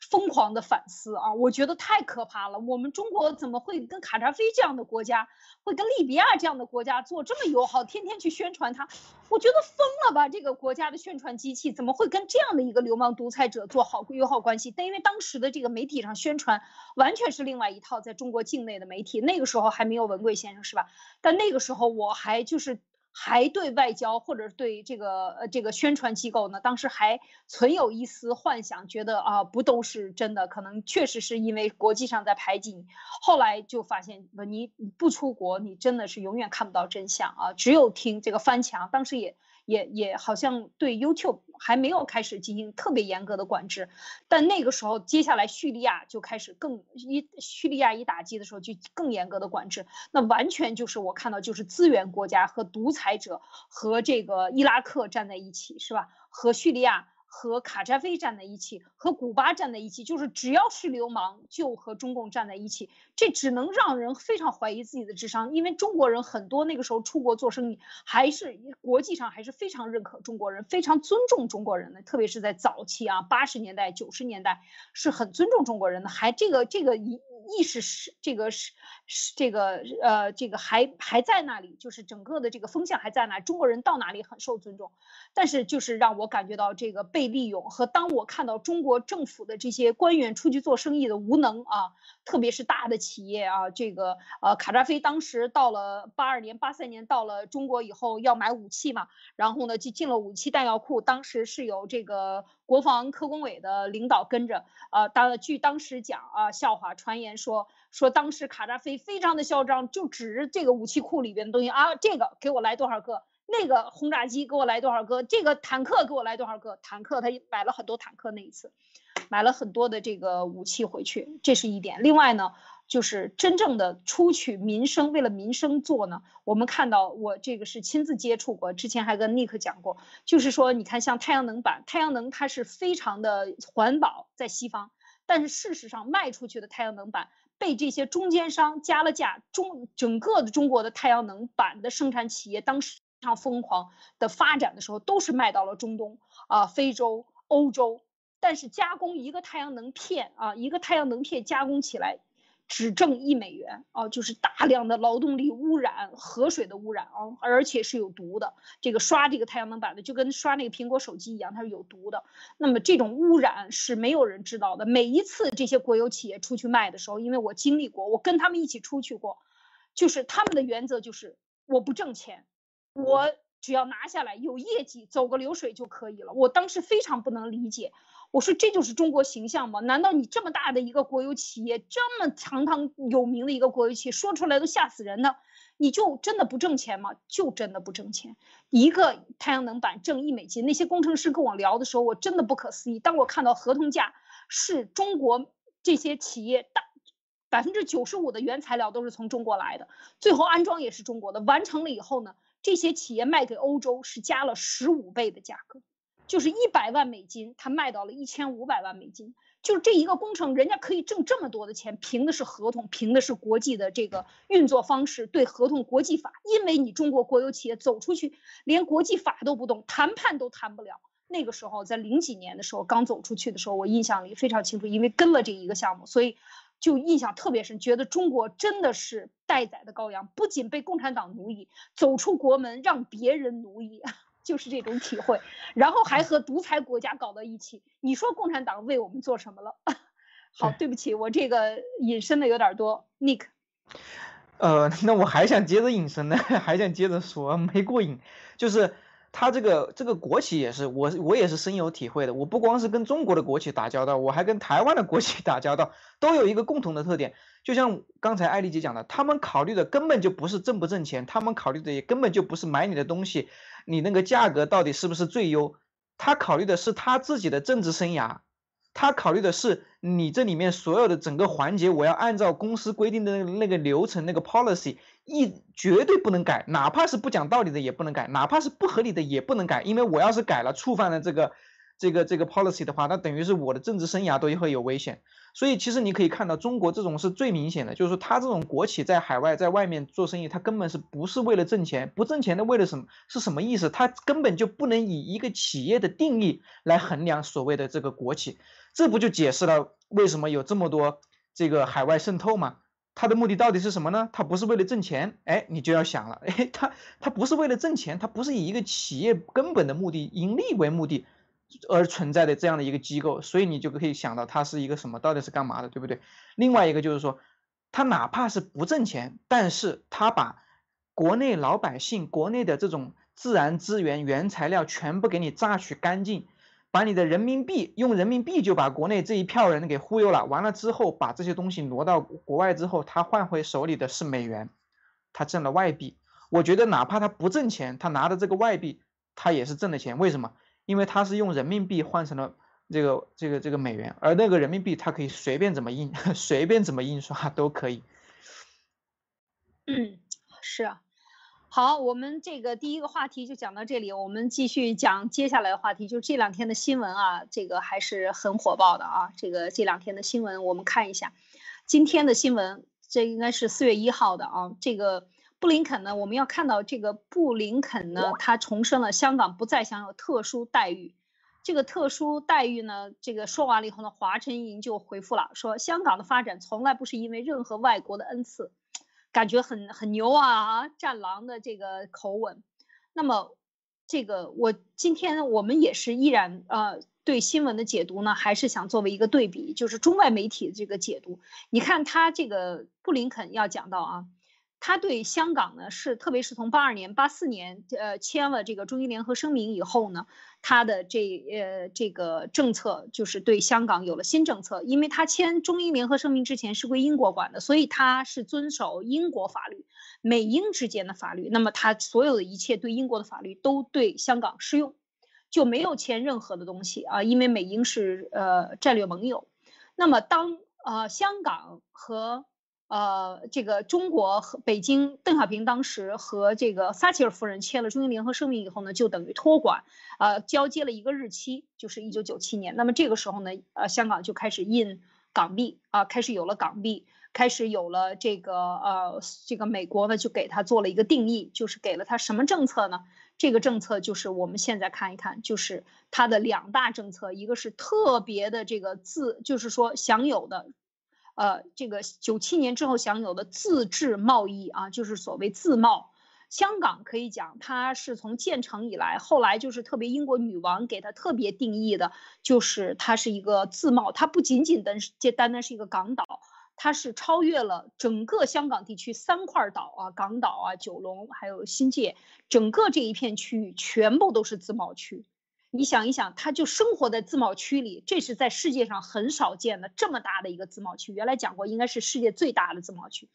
S1: 疯狂的反思啊！我觉得太可怕了。我们中国怎么会跟卡扎菲这样的国家，会跟利比亚这样的国家做这么友好，天天去宣传他？我觉得疯了吧！这个国家的宣传机器怎么会跟这样的一个流氓独裁者做好友好关系？但因为当时的这个媒体上宣传完全是另外一套，在中国境内的媒体，那个时候还没有文贵先生是吧？但那个时候我还就是。还对外交或者对这个呃这个宣传机构呢，当时还存有一丝幻想，觉得啊不都是真的，可能确实是因为国际上在排挤你。后来就发现，你不出国，你真的是永远看不到真相啊！只有听这个翻墙，当时也。也也好像对 YouTube 还没有开始进行特别严格的管制，但那个时候，接下来叙利亚就开始更一叙利亚一打击的时候就更严格的管制，那完全就是我看到就是资源国家和独裁者和这个伊拉克站在一起，是吧？和叙利亚。和卡扎菲站在一起，和古巴站在一起，就是只要是流氓就和中共站在一起，这只能让人非常怀疑自己的智商。因为中国人很多那个时候出国做生意，还是国际上还是非常认可中国人，非常尊重中国人的，特别是在早期啊，八十年代、九十年代是很尊重中国人的，还这个这个一意识是这个是是这个呃这个还还在那里，就是整个的这个风向还在那，中国人到哪里很受尊重，但是就是让我感觉到这个被。利用和当我看到中国政府的这些官员出去做生意的无能啊，特别是大的企业啊，这个呃卡扎菲当时到了八二年、八三年到了中国以后要买武器嘛，然后呢就进了武器弹药库，当时是有这个国防科工委的领导跟着，呃当据当时讲啊笑话传言说说当时卡扎菲非常的嚣张，就指着这个武器库里边的东西啊，这个给我来多少个。那个轰炸机给我来多少个？这个坦克给我来多少个？坦克他买了很多坦克那一次，买了很多的这个武器回去，这是一点。另外呢，就是真正的出去民生，为了民生做呢，我们看到我这个是亲自接触过，之前还跟尼克讲过，就是说你看像太阳能板，太阳能它是非常的环保，在西方，但是事实上卖出去的太阳能板被这些中间商加了价，中整个的中国的太阳能板的生产企业当时非。常疯狂的发展的时候，都是卖到了中东啊、非洲、欧洲。但是加工一个太阳能片啊，一个太阳能片加工起来只挣一美元啊，就是大量的劳动力污染、河水的污染啊，而且是有毒的。这个刷这个太阳能板的，就跟刷那个苹果手机一样，它是有毒的。那么这种污染是没有人知道的。每一次这些国有企业出去卖的时候，因为我经历过，我跟他们一起出去过，就是他们的原则就是我不挣钱。我只要拿下来有业绩，走个流水就可以了。我当时非常不能理解，我说这就是中国形象吗？难道你这么大的一个国有企业，这么堂堂有名的一个国有企业，说出来都吓死人呢？你就真的不挣钱吗？就真的不挣钱。一个太阳能板挣一美金，那些工程师跟我聊的时候，我真的不可思议。当我看到合同价是中国这些企业大百分之九十五的原材料都是从中国来的，最后安装也是中国的，完成了以后呢，这些企业卖给欧洲是加了十五倍的价格，就是一百万美金，他卖到了一千五百万美金。就这一个工程，人家可以挣这么多的钱，凭的是合同，凭的是国际的这个运作方式，对合同国际法。因为你中国国有企业走出去，连国际法都不懂，谈判都谈不了。那个时候，在零几年的时候，刚走出去的时候，我印象里非常清楚，因为跟了这一个项目，所以就印象特别深，觉得中国真的是待宰的羔羊，不仅被共产党奴役，走出国门让别人奴役。就是这种体会，然后还和独裁国家搞到一起。你说共产党为我们做什么了？好，对不起，我这个引申的有点多，Nick。
S3: 呃，那我还想接着引申呢，还想接着说，没过瘾，就是。他这个这个国企也是我我也是深有体会的。我不光是跟中国的国企打交道，我还跟台湾的国企打交道，都有一个共同的特点。就像刚才艾丽姐讲的，他们考虑的根本就不是挣不挣钱，他们考虑的也根本就不是买你的东西，你那个价格到底是不是最优，他考虑的是他自己的政治生涯。他考虑的是你这里面所有的整个环节，我要按照公司规定的那个流程、那个 policy，一绝对不能改，哪怕是不讲道理的也不能改，哪怕是不合理的也不能改，因为我要是改了，触犯了这个。这个这个 policy 的话，那等于是我的政治生涯都会有危险。所以其实你可以看到，中国这种是最明显的，就是说他这种国企在海外在外面做生意，他根本是不是为了挣钱？不挣钱的为了什么？是什么意思？他根本就不能以一个企业的定义来衡量所谓的这个国企。这不就解释了为什么有这么多这个海外渗透吗？他的目的到底是什么呢？他不是为了挣钱，哎，你就要想了，哎，他他不是为了挣钱，他不是以一个企业根本的目的盈利为目的。而存在的这样的一个机构，所以你就可以想到它是一个什么，到底是干嘛的，对不对？另外一个就是说，它哪怕是不挣钱，但是它把国内老百姓、国内的这种自然资源、原材料全部给你榨取干净，把你的人民币用人民币就把国内这一票人给忽悠了。完了之后，把这些东西挪到国外之后，他换回手里的是美元，他挣了外币。我觉得哪怕他不挣钱，他拿的这个外币，他也是挣的钱。为什么？因为他是用人民币换成了这个这个这个美元，而那个人民币他可以随便怎么印，随便怎么印刷都可以。
S1: 嗯，是啊。好，我们这个第一个话题就讲到这里，我们继续讲接下来的话题，就是这两天的新闻啊，这个还是很火爆的啊。这个这两天的新闻，我们看一下，今天的新闻，这应该是四月一号的啊，这个。布林肯呢？我们要看到这个布林肯呢，他重申了香港不再享有特殊待遇。这个特殊待遇呢，这个说完了以后呢，华晨莹就回复了，说香港的发展从来不是因为任何外国的恩赐，感觉很很牛啊啊，战狼的这个口吻。那么，这个我今天我们也是依然呃对新闻的解读呢，还是想作为一个对比，就是中外媒体的这个解读。你看他这个布林肯要讲到啊。他对香港呢是，特别是从八二年、八四年，呃，签了这个中英联合声明以后呢，他的这呃这个政策就是对香港有了新政策。因为他签中英联合声明之前是归英国管的，所以他是遵守英国法律，美英之间的法律。那么他所有的一切对英国的法律都对香港适用，就没有签任何的东西啊，因为美英是呃战略盟友。那么当呃香港和呃，这个中国和北京，邓小平当时和这个撒切尔夫人签了中英联合声明以后呢，就等于托管，呃，交接了一个日期，就是一九九七年。那么这个时候呢，呃，香港就开始印港币啊，开始有了港币，开始有了这个呃，这个美国呢就给他做了一个定义，就是给了他什么政策呢？这个政策就是我们现在看一看，就是他的两大政策，一个是特别的这个自，就是说享有的。呃，这个九七年之后享有的自治贸易啊，就是所谓自贸。香港可以讲，它是从建成以来，后来就是特别英国女王给它特别定义的，就是它是一个自贸，它不仅仅单是这单单是一个港岛，它是超越了整个香港地区三块岛啊，港岛啊、九龙还有新界，整个这一片区域全部都是自贸区。你想一想，他就生活在自贸区里，这是在世界上很少见的这么大的一个自贸区。原来讲过，应该是世界最大的自贸区。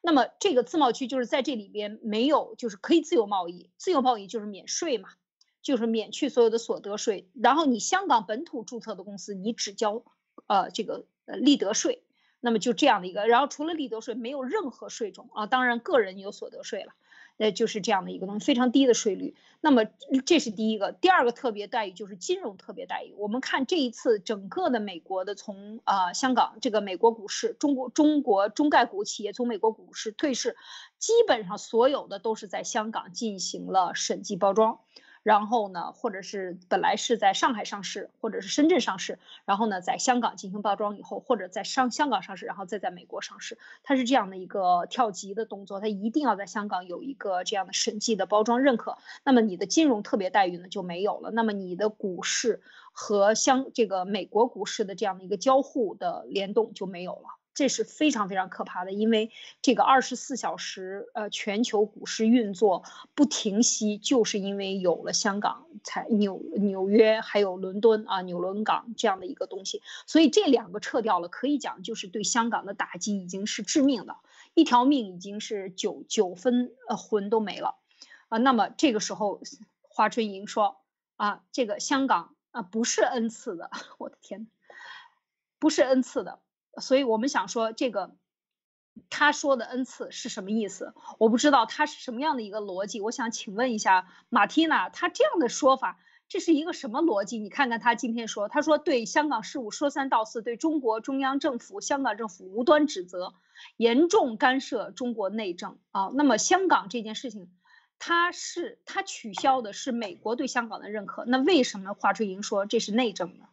S1: 那么这个自贸区就是在这里边没有，就是可以自由贸易，自由贸易就是免税嘛，就是免去所有的所得税。然后你香港本土注册的公司，你只交呃这个呃利得税。那么就这样的一个，然后除了利得税，没有任何税种啊，当然个人有所得税了。呃，就是这样的一个东西，非常低的税率。那么这是第一个，第二个特别待遇就是金融特别待遇。我们看这一次整个的美国的从啊香港这个美国股市，中国中国中概股企业从美国股市退市，基本上所有的都是在香港进行了审计包装。然后呢，或者是本来是在上海上市，或者是深圳上市，然后呢，在香港进行包装以后，或者在上香港上市，然后再在美国上市，它是这样的一个跳级的动作，它一定要在香港有一个这样的审计的包装认可，那么你的金融特别待遇呢就没有了，那么你的股市和香这个美国股市的这样的一个交互的联动就没有了。这是非常非常可怕的，因为这个二十四小时呃全球股市运作不停息，就是因为有了香港、才纽纽约还有伦敦啊纽伦港这样的一个东西，所以这两个撤掉了，可以讲就是对香港的打击已经是致命的，一条命已经是九九分呃魂都没了啊。那么这个时候，华春莹说啊，这个香港啊不是恩赐的，我的天，不是恩赐的。所以我们想说，这个他说的恩赐是什么意思？我不知道他是什么样的一个逻辑。我想请问一下马蒂娜，他这样的说法，这是一个什么逻辑？你看看他今天说，他说对香港事务说三道四，对中国中央政府、香港政府无端指责，严重干涉中国内政啊。那么香港这件事情，他是他取消的是美国对香港的认可，那为什么华春莹说这是内政呢？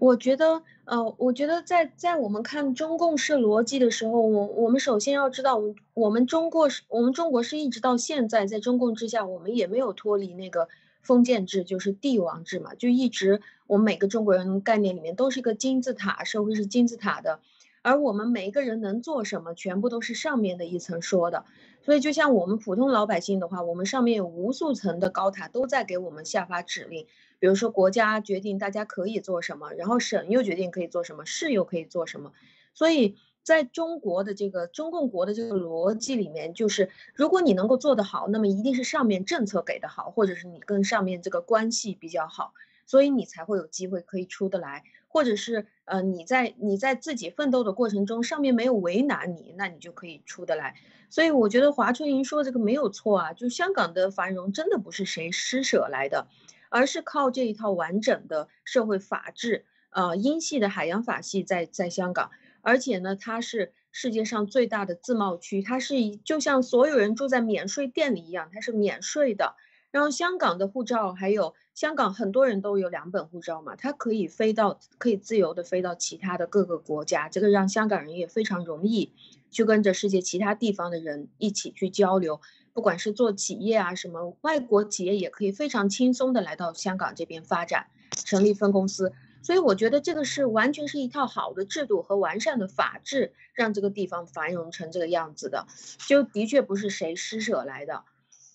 S2: 我觉得，呃，我觉得在在我们看中共式逻辑的时候，我我们首先要知道，我们中国是，我们中国是一直到现在在中共之下，我们也没有脱离那个封建制，就是帝王制嘛，就一直我们每个中国人概念里面都是一个金字塔社会，是金字塔的，而我们每一个人能做什么，全部都是上面的一层说的，所以就像我们普通老百姓的话，我们上面有无数层的高塔都在给我们下发指令。比如说，国家决定大家可以做什么，然后省又决定可以做什么，市又可以做什么。所以，在中国的这个中共国的这个逻辑里面，就是如果你能够做得好，那么一定是上面政策给的好，或者是你跟上面这个关系比较好，所以你才会有机会可以出得来，或者是呃你在你在自己奋斗的过程中，上面没有为难你，那你就可以出得来。所以我觉得华春莹说这个没有错啊，就香港的繁荣真的不是谁施舍来的。而是靠这一套完整的社会法治，呃，英系的海洋法系在在香港，而且呢，它是世界上最大的自贸区，它是以就像所有人住在免税店里一样，它是免税的。然后香港的护照，还有香港很多人都有两本护照嘛，它可以飞到，可以自由的飞到其他的各个国家，这个让香港人也非常容易去跟着世界其他地方的人一起去交流。不管是做企业啊，什么外国企业也可以非常轻松的来到香港这边发展，成立分公司。所以我觉得这个是完全是一套好的制度和完善的法治，让这个地方繁荣成这个样子的。就的确不是谁施舍来的，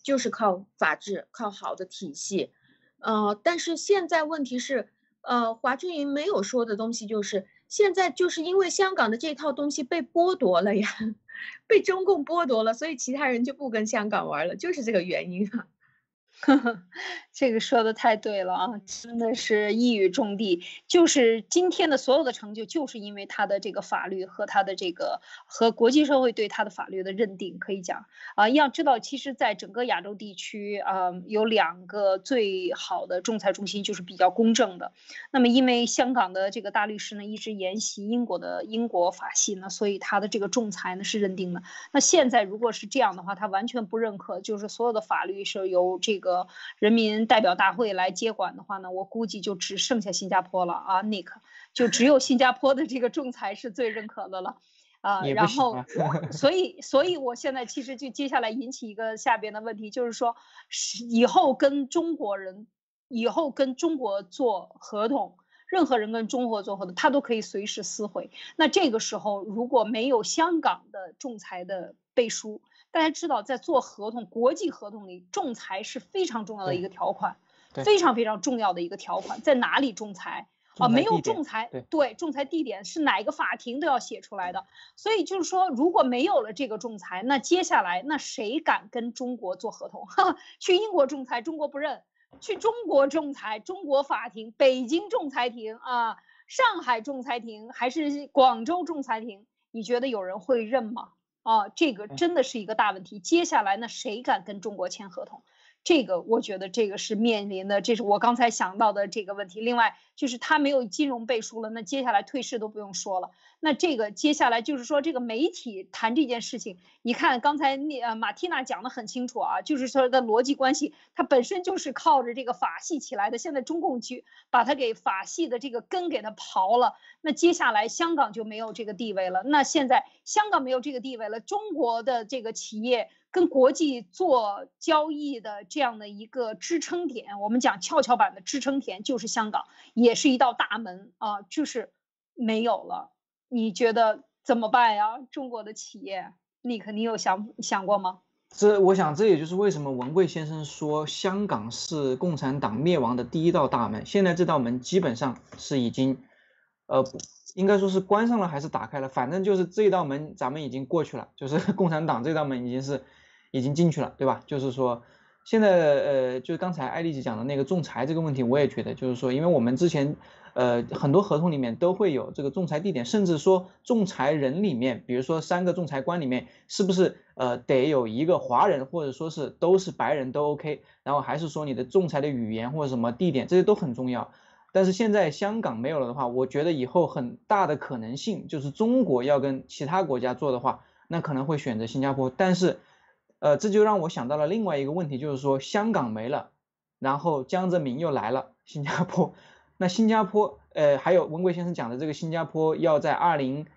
S2: 就是靠法治，靠好的体系。呃，但是现在问题是，呃，华春莹没有说的东西就是。现在就是因为香港的这套东西被剥夺了呀，被中共剥夺了，所以其他人就不跟香港玩了，就是这个原因啊。
S1: 这个说的太对了啊，真的是一语中的。就是今天的所有的成就，就是因为他的这个法律和他的这个和国际社会对他的法律的认定。可以讲啊，要知道，其实在整个亚洲地区啊，有两个最好的仲裁中心，就是比较公正的。那么，因为香港的这个大律师呢，一直沿袭英国的英国法系呢，所以他的这个仲裁呢是认定的。那现在如果是这样的话，他完全不认可，就是所有的法律是由这个。个人民代表大会来接管的话呢，我估计就只剩下新加坡了啊，Nick，就只有新加坡的这个仲裁是最认可的了，啊，然后，所以，所以我现在其实就接下来引起一个下边的问题，就是说，以后跟中国人，以后跟中国做合同，任何人跟中国做合同，他都可以随时撕毁。那这个时候如果没有香港的仲裁的背书。大家知道，在做合同、国际合同里，仲裁是非常重要的一个条款。非常非常重要的一个条款，在哪里仲裁啊？没有仲裁，对，仲裁地点是哪个法庭都要写出来的。所以就是说，如果没有了这个仲裁，那接下来那谁敢跟中国做合同？去英国仲裁，中国不认；去中国仲裁，中国法庭，北京仲裁庭啊，上海仲裁庭还是广州仲裁庭，你觉得有人会认吗？啊，这个真的是一个大问题。接下来那谁敢跟中国签合同？这个我觉得这个是面临的，这是我刚才想到的这个问题。另外就是他没有金融背书了，那接下来退市都不用说了。那这个接下来就是说这个媒体谈这件事情，你看刚才那呃马蒂娜讲的很清楚啊，就是说的逻辑关系，它本身就是靠着这个法系起来的。现在中共去把它给法系的这个根给它刨了，那接下来香港就没有这个地位了。那现在香港没有这个地位了，中国的这个企业。跟国际做交易的这样的一个支撑点，我们讲跷跷板的支撑点就是香港，也是一道大门啊，就是没有了。你觉得怎么办呀？中国的企业，你肯定有想想过吗？
S3: 这，我想这也就是为什么文贵先生说香港是共产党灭亡的第一道大门。现在这道门基本上是已经，呃，应该说是关上了还是打开了？反正就是这道门咱们已经过去了，就是 共产党这道门已经是。已经进去了，对吧？就是说，现在呃，就是刚才艾丽姐讲的那个仲裁这个问题，我也觉得，就是说，因为我们之前呃很多合同里面都会有这个仲裁地点，甚至说仲裁人里面，比如说三个仲裁官里面，是不是呃得有一个华人，或者说是都是白人都 OK，然后还是说你的仲裁的语言或者什么地点，这些都很重要。但是现在香港没有了的话，我觉得以后很大的可能性就是中国要跟其他国家做的话，那可能会选择新加坡，但是。呃，这就让我想到了另外一个问题，就是说香港没了，然后江泽民又来了新加坡，那新加坡，呃，还有文贵先生讲的这个新加坡要在二零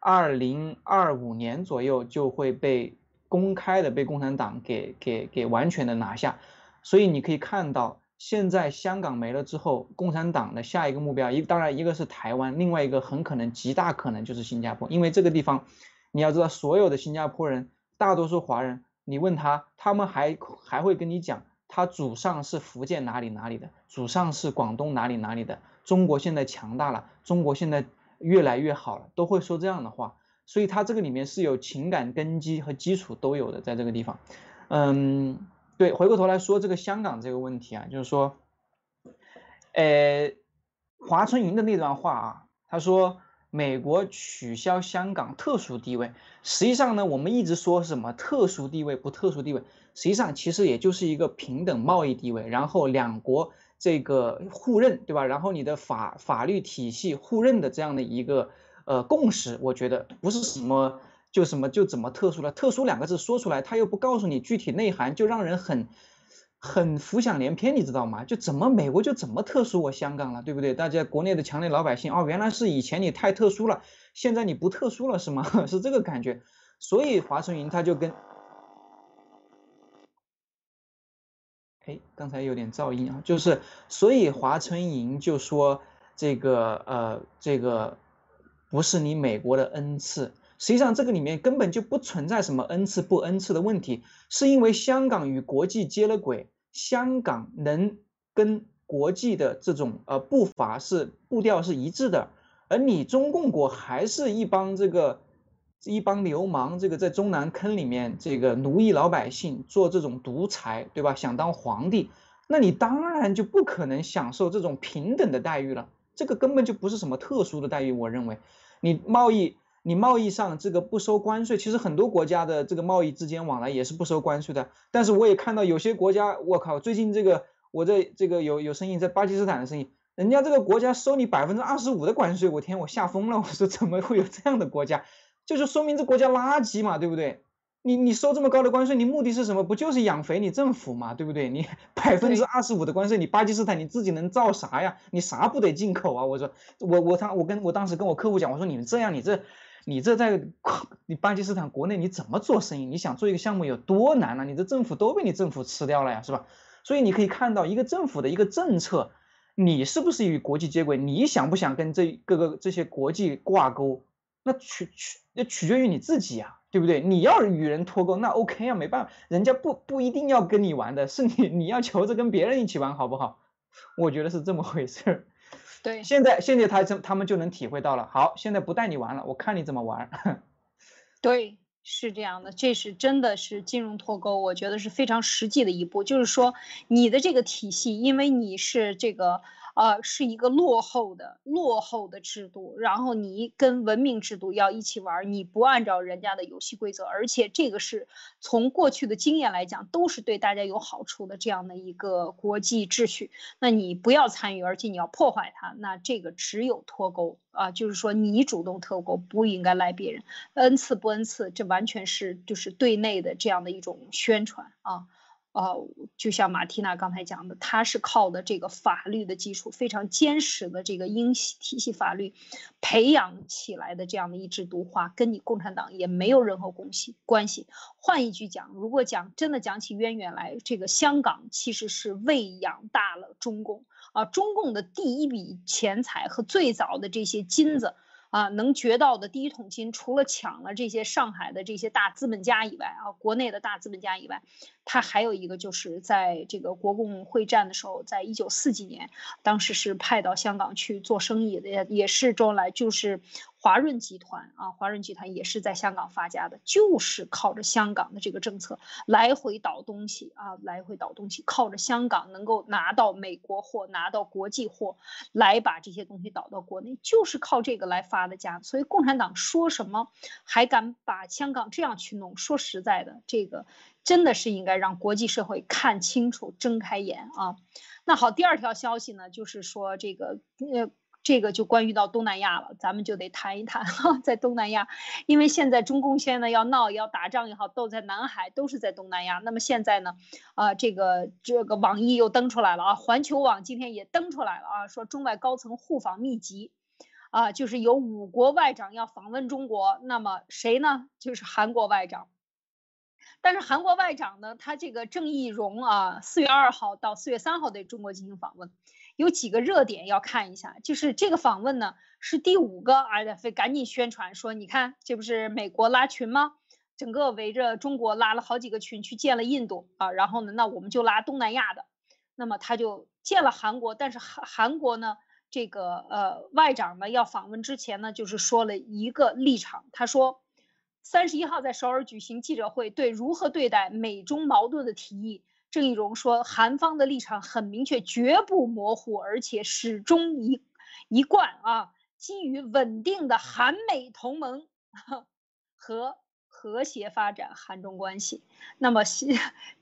S3: 二零二五年左右就会被公开的被共产党给给给完全的拿下，所以你可以看到，现在香港没了之后，共产党的下一个目标一当然一个是台湾，另外一个很可能极大可能就是新加坡，因为这个地方你要知道，所有的新加坡人大多数华人。你问他，他们还还会跟你讲，他祖上是福建哪里哪里的，祖上是广东哪里哪里的。中国现在强大了，中国现在越来越好了，都会说这样的话。所以他这个里面是有情感根基和基础都有的，在这个地方。嗯，对，回过头来说这个香港这个问题啊，就是说，呃，华春莹的那段话啊，他说。美国取消香港特殊地位，实际上呢，我们一直说什么特殊地位不特殊地位，实际上其实也就是一个平等贸易地位，然后两国这个互认，对吧？然后你的法法律体系互认的这样的一个呃共识，我觉得不是什么就什么就怎么特殊了，特殊两个字说出来，他又不告诉你具体内涵，就让人很。很浮想联翩，你知道吗？就怎么美国就怎么特殊我香港了，对不对？大家国内的强烈老百姓哦，原来是以前你太特殊了，现在你不特殊了是吗？是这个感觉。所以华春莹他就跟，哎，刚才有点噪音啊，就是所以华春莹就说这个呃这个不是你美国的恩赐。实际上，这个里面根本就不存在什么恩赐不恩赐的问题，是因为香港与国际接了轨，香港能跟国际的这种呃步伐是步调是一致的，而你中共国还是一帮这个一帮流氓，这个在中南坑里面这个奴役老百姓，做这种独裁，对吧？想当皇帝，那你当然就不可能享受这种平等的待遇了，这个根本就不是什么特殊的待遇，我认为，你贸易。你贸易上这个不收关税，其实很多国家的这个贸易之间往来也是不收关税的。但是我也看到有些国家，我靠，最近这个我在这个有有生意在巴基斯坦的生意，人家这个国家收你百分之二十五的关税，我天，我吓疯了，我说怎么会有这样的国家？就是说明这国家垃圾嘛，对不对？你你收这么高的关税，你目的是什么？不就是养肥你政府嘛，对不对？你 百分之二十五的关税，你巴基斯坦你自己能造啥呀？你啥不得进口啊？我说我我他我跟我当时跟我客户讲，我说你们这样，你这。你这在你巴基斯坦国内你怎么做生意？你想做一个项目有多难呢？你的政府都被你政府吃掉了呀，是吧？所以你可以看到一个政府的一个政策，你是不是与国际接轨？你想不想跟这各个这些国际挂钩？那取取要取决于你自己啊，对不对？你要与人脱钩，那 OK 啊，没办法，人家不不一定要跟你玩的，是你你要求着跟别人一起玩，好不好？我觉得是这么回事儿。
S1: 对，
S3: 现在现在他这他们就能体会到了。好，现在不带你玩了，我看你怎么玩。
S1: 对，是这样的，这是真的是金融脱钩，我觉得是非常实际的一步。就是说，你的这个体系，因为你是这个。呃，是一个落后的、落后的制度，然后你跟文明制度要一起玩，你不按照人家的游戏规则，而且这个是从过去的经验来讲，都是对大家有好处的这样的一个国际秩序，那你不要参与，而且你要破坏它，那这个只有脱钩啊，就是说你主动脱钩，不应该赖别人，恩赐不恩赐，这完全是就是对内的这样的一种宣传啊。呃，就像马蒂娜刚才讲的，它是靠的这个法律的基础非常坚实的这个英系体系法律培养起来的这样的一枝独花，跟你共产党也没有任何关系关系。换一句讲，如果讲真的讲起渊源来，这个香港其实是喂养大了中共啊，中共的第一笔钱财和最早的这些金子。啊，能掘到的第一桶金，除了抢了这些上海的这些大资本家以外，啊，国内的大资本家以外，他还有一个就是在这个国共会战的时候，在一九四几年，当时是派到香港去做生意的，也也是周恩来就是。华润集团啊，华润集团也是在香港发家的，就是靠着香港的这个政策来回倒东西啊，来回倒东西，靠着香港能够拿到美国货，拿到国际货，来把这些东西倒到国内，就是靠这个来发的家。所以共产党说什么还敢把香港这样去弄？说实在的，这个真的是应该让国际社会看清楚，睁开眼啊。那好，第二条消息呢，就是说这个呃。这个就关于到东南亚了，咱们就得谈一谈哈，在东南亚，因为现在中共现在要闹要打仗也好，都在南海，都是在东南亚。那么现在呢，啊，这个这个网易又登出来了啊，环球网今天也登出来了啊，说中外高层互访密集，啊，就是有五国外长要访问中国，那么谁呢？就是韩国外长。但是韩国外长呢，他这个郑义溶啊，四月二号到四月三号对中国进行访问。有几个热点要看一下，就是这个访问呢是第五个，而且非赶紧宣传说，你看这不是美国拉群吗？整个围着中国拉了好几个群去见了印度啊，然后呢，那我们就拉东南亚的，那么他就见了韩国，但是韩韩国呢，这个呃外长呢要访问之前呢，就是说了一个立场，他说三十一号在首尔举行记者会，对如何对待美中矛盾的提议。郑义溶说，韩方的立场很明确，绝不模糊，而且始终一一贯啊，基于稳定的韩美同盟和和谐发展韩中关系。那么，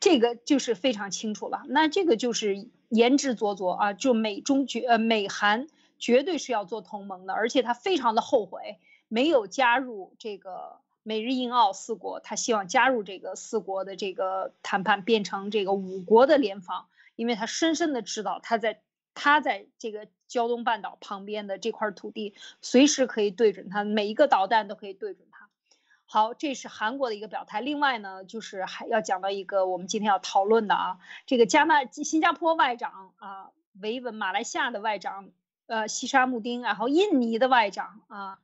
S1: 这个就是非常清楚了。那这个就是言之凿凿啊，就美中绝呃美韩绝对是要做同盟的，而且他非常的后悔没有加入这个。美日印澳四国，他希望加入这个四国的这个谈判，变成这个五国的联防，因为他深深的知道，他在他在这个胶东半岛旁边的这块土地，随时可以对准他，每一个导弹都可以对准他。好，这是韩国的一个表态。另外呢，就是还要讲到一个我们今天要讨论的啊，这个加纳新加坡外长啊维文，马来西亚的外长呃西沙穆丁，然后印尼的外长啊。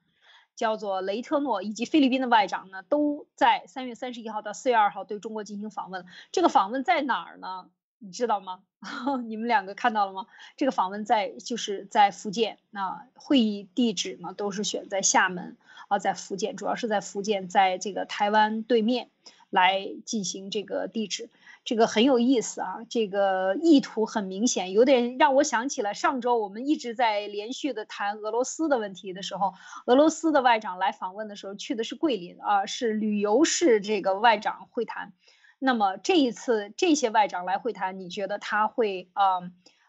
S1: 叫做雷特诺以及菲律宾的外长呢，都在三月三十一号到四月二号对中国进行访问。这个访问在哪儿呢？你知道吗？你们两个看到了吗？这个访问在就是在福建。那会议地址呢，都是选在厦门啊，在福建，主要是在福建，在这个台湾对面来进行这个地址。这个很有意思啊，这个意图很明显，有点让我想起了上周我们一直在连续的谈俄罗斯的问题的时候，俄罗斯的外长来访问的时候去的是桂林啊，是旅游式这个外长会谈。那么这一次这些外长来会谈，你觉得他会啊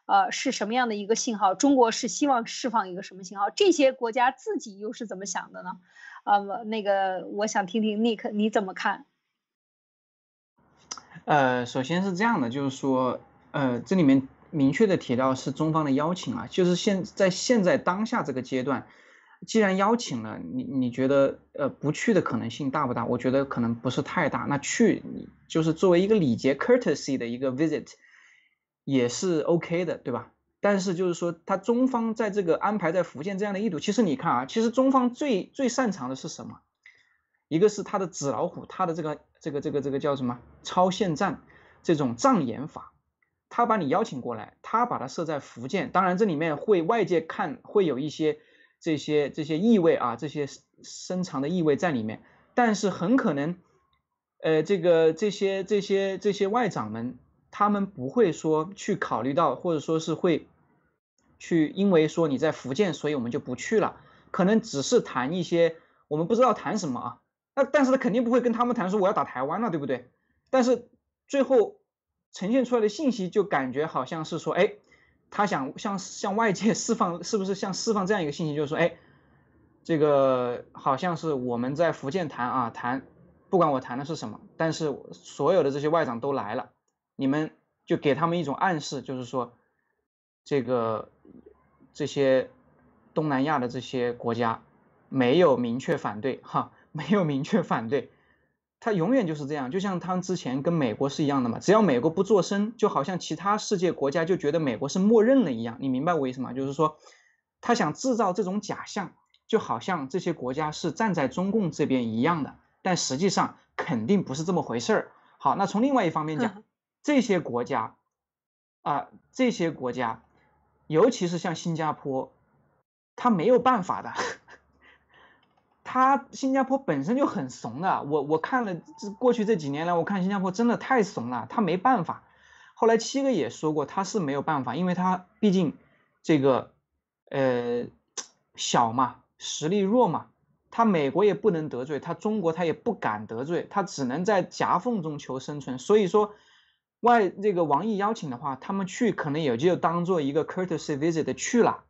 S1: 呃是什么样的一个信号？中国是希望释放一个什么信号？这些国家自己又是怎么想的呢？呃，那个我想听听 Nick 你怎么看？
S3: 呃，首先是这样的，就是说，呃，这里面明确的提到是中方的邀请啊，就是现在现在当下这个阶段，既然邀请了，你你觉得呃不去的可能性大不大？我觉得可能不是太大。那去，就是作为一个礼节 courtesy 的一个 visit，也是 OK 的，对吧？但是就是说，他中方在这个安排在福建这样的意图，其实你看啊，其实中方最最擅长的是什么？一个是他的纸老虎，他的这个这个这个这个叫什么超限战这种障眼法，他把你邀请过来，他把它设在福建，当然这里面会外界看会有一些这些这些意味啊，这些深藏的意味在里面，但是很可能，呃，这个这些这些这些外长们，他们不会说去考虑到，或者说是会去因为说你在福建，所以我们就不去了，可能只是谈一些我们不知道谈什么啊，那但是他肯定不会跟他们谈说我要打台湾了，对不对？但是最后。呈现出来的信息就感觉好像是说，哎，他想向向外界 释放，是不是像释放这样一个信息，就是说，哎，这个好像是我们在福建谈啊谈，不管我谈的是什么，但是所有的这些外长都来了，你们就给他们一种暗示，就是说，这个这些东南亚的这些国家没有明确反对，哈，没有明确反对。他永远就是这样，就像他之前跟美国是一样的嘛。只要美国不做声，就好像其他世界国家就觉得美国是默认了一样。你明白我意思吗？就是说，他想制造这种假象，就好像这些国家是站在中共这边一样的。但实际上肯定不是这么回事儿。好，那从另外一方面讲，这些国家啊，这些国家，尤其是像新加坡，他没有办法的。他新加坡本身就很怂的，我我看了这过去这几年来，我看新加坡真的太怂了，他没办法。后来七哥也说过，他是没有办法，因为他毕竟这个呃小嘛，实力弱嘛，他美国也不能得罪，他中国他也不敢得罪，他只能在夹缝中求生存。所以说外这个王毅邀请的话，他们去可能也就当做一个 courtesy visit 去了，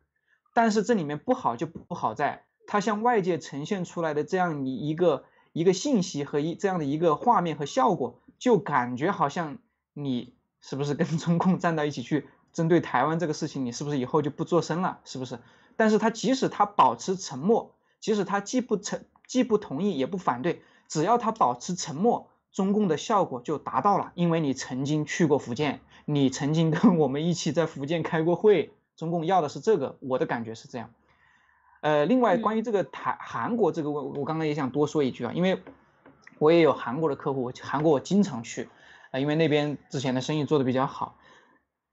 S3: 但是这里面不好就不好在。它向外界呈现出来的这样一一个一个信息和一这样的一个画面和效果，就感觉好像你是不是跟中共站到一起去针对台湾这个事情，你是不是以后就不做声了？是不是？但是他即使他保持沉默，即使他既不承既不同意也不反对，只要他保持沉默，中共的效果就达到了，因为你曾经去过福建，你曾经跟我们一起在福建开过会，中共要的是这个，我的感觉是这样。呃，另外关于这个台韩国这个，我我刚刚也想多说一句啊，因为我也有韩国的客户，韩国我经常去，啊，因为那边之前的生意做得比较好。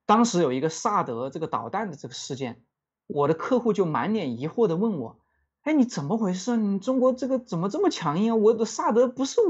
S3: 当时有一个萨德这个导弹的这个事件，我的客户就满脸疑惑的问我，哎，你怎么回事？你中国这个怎么这么强硬啊？我的萨德不是我。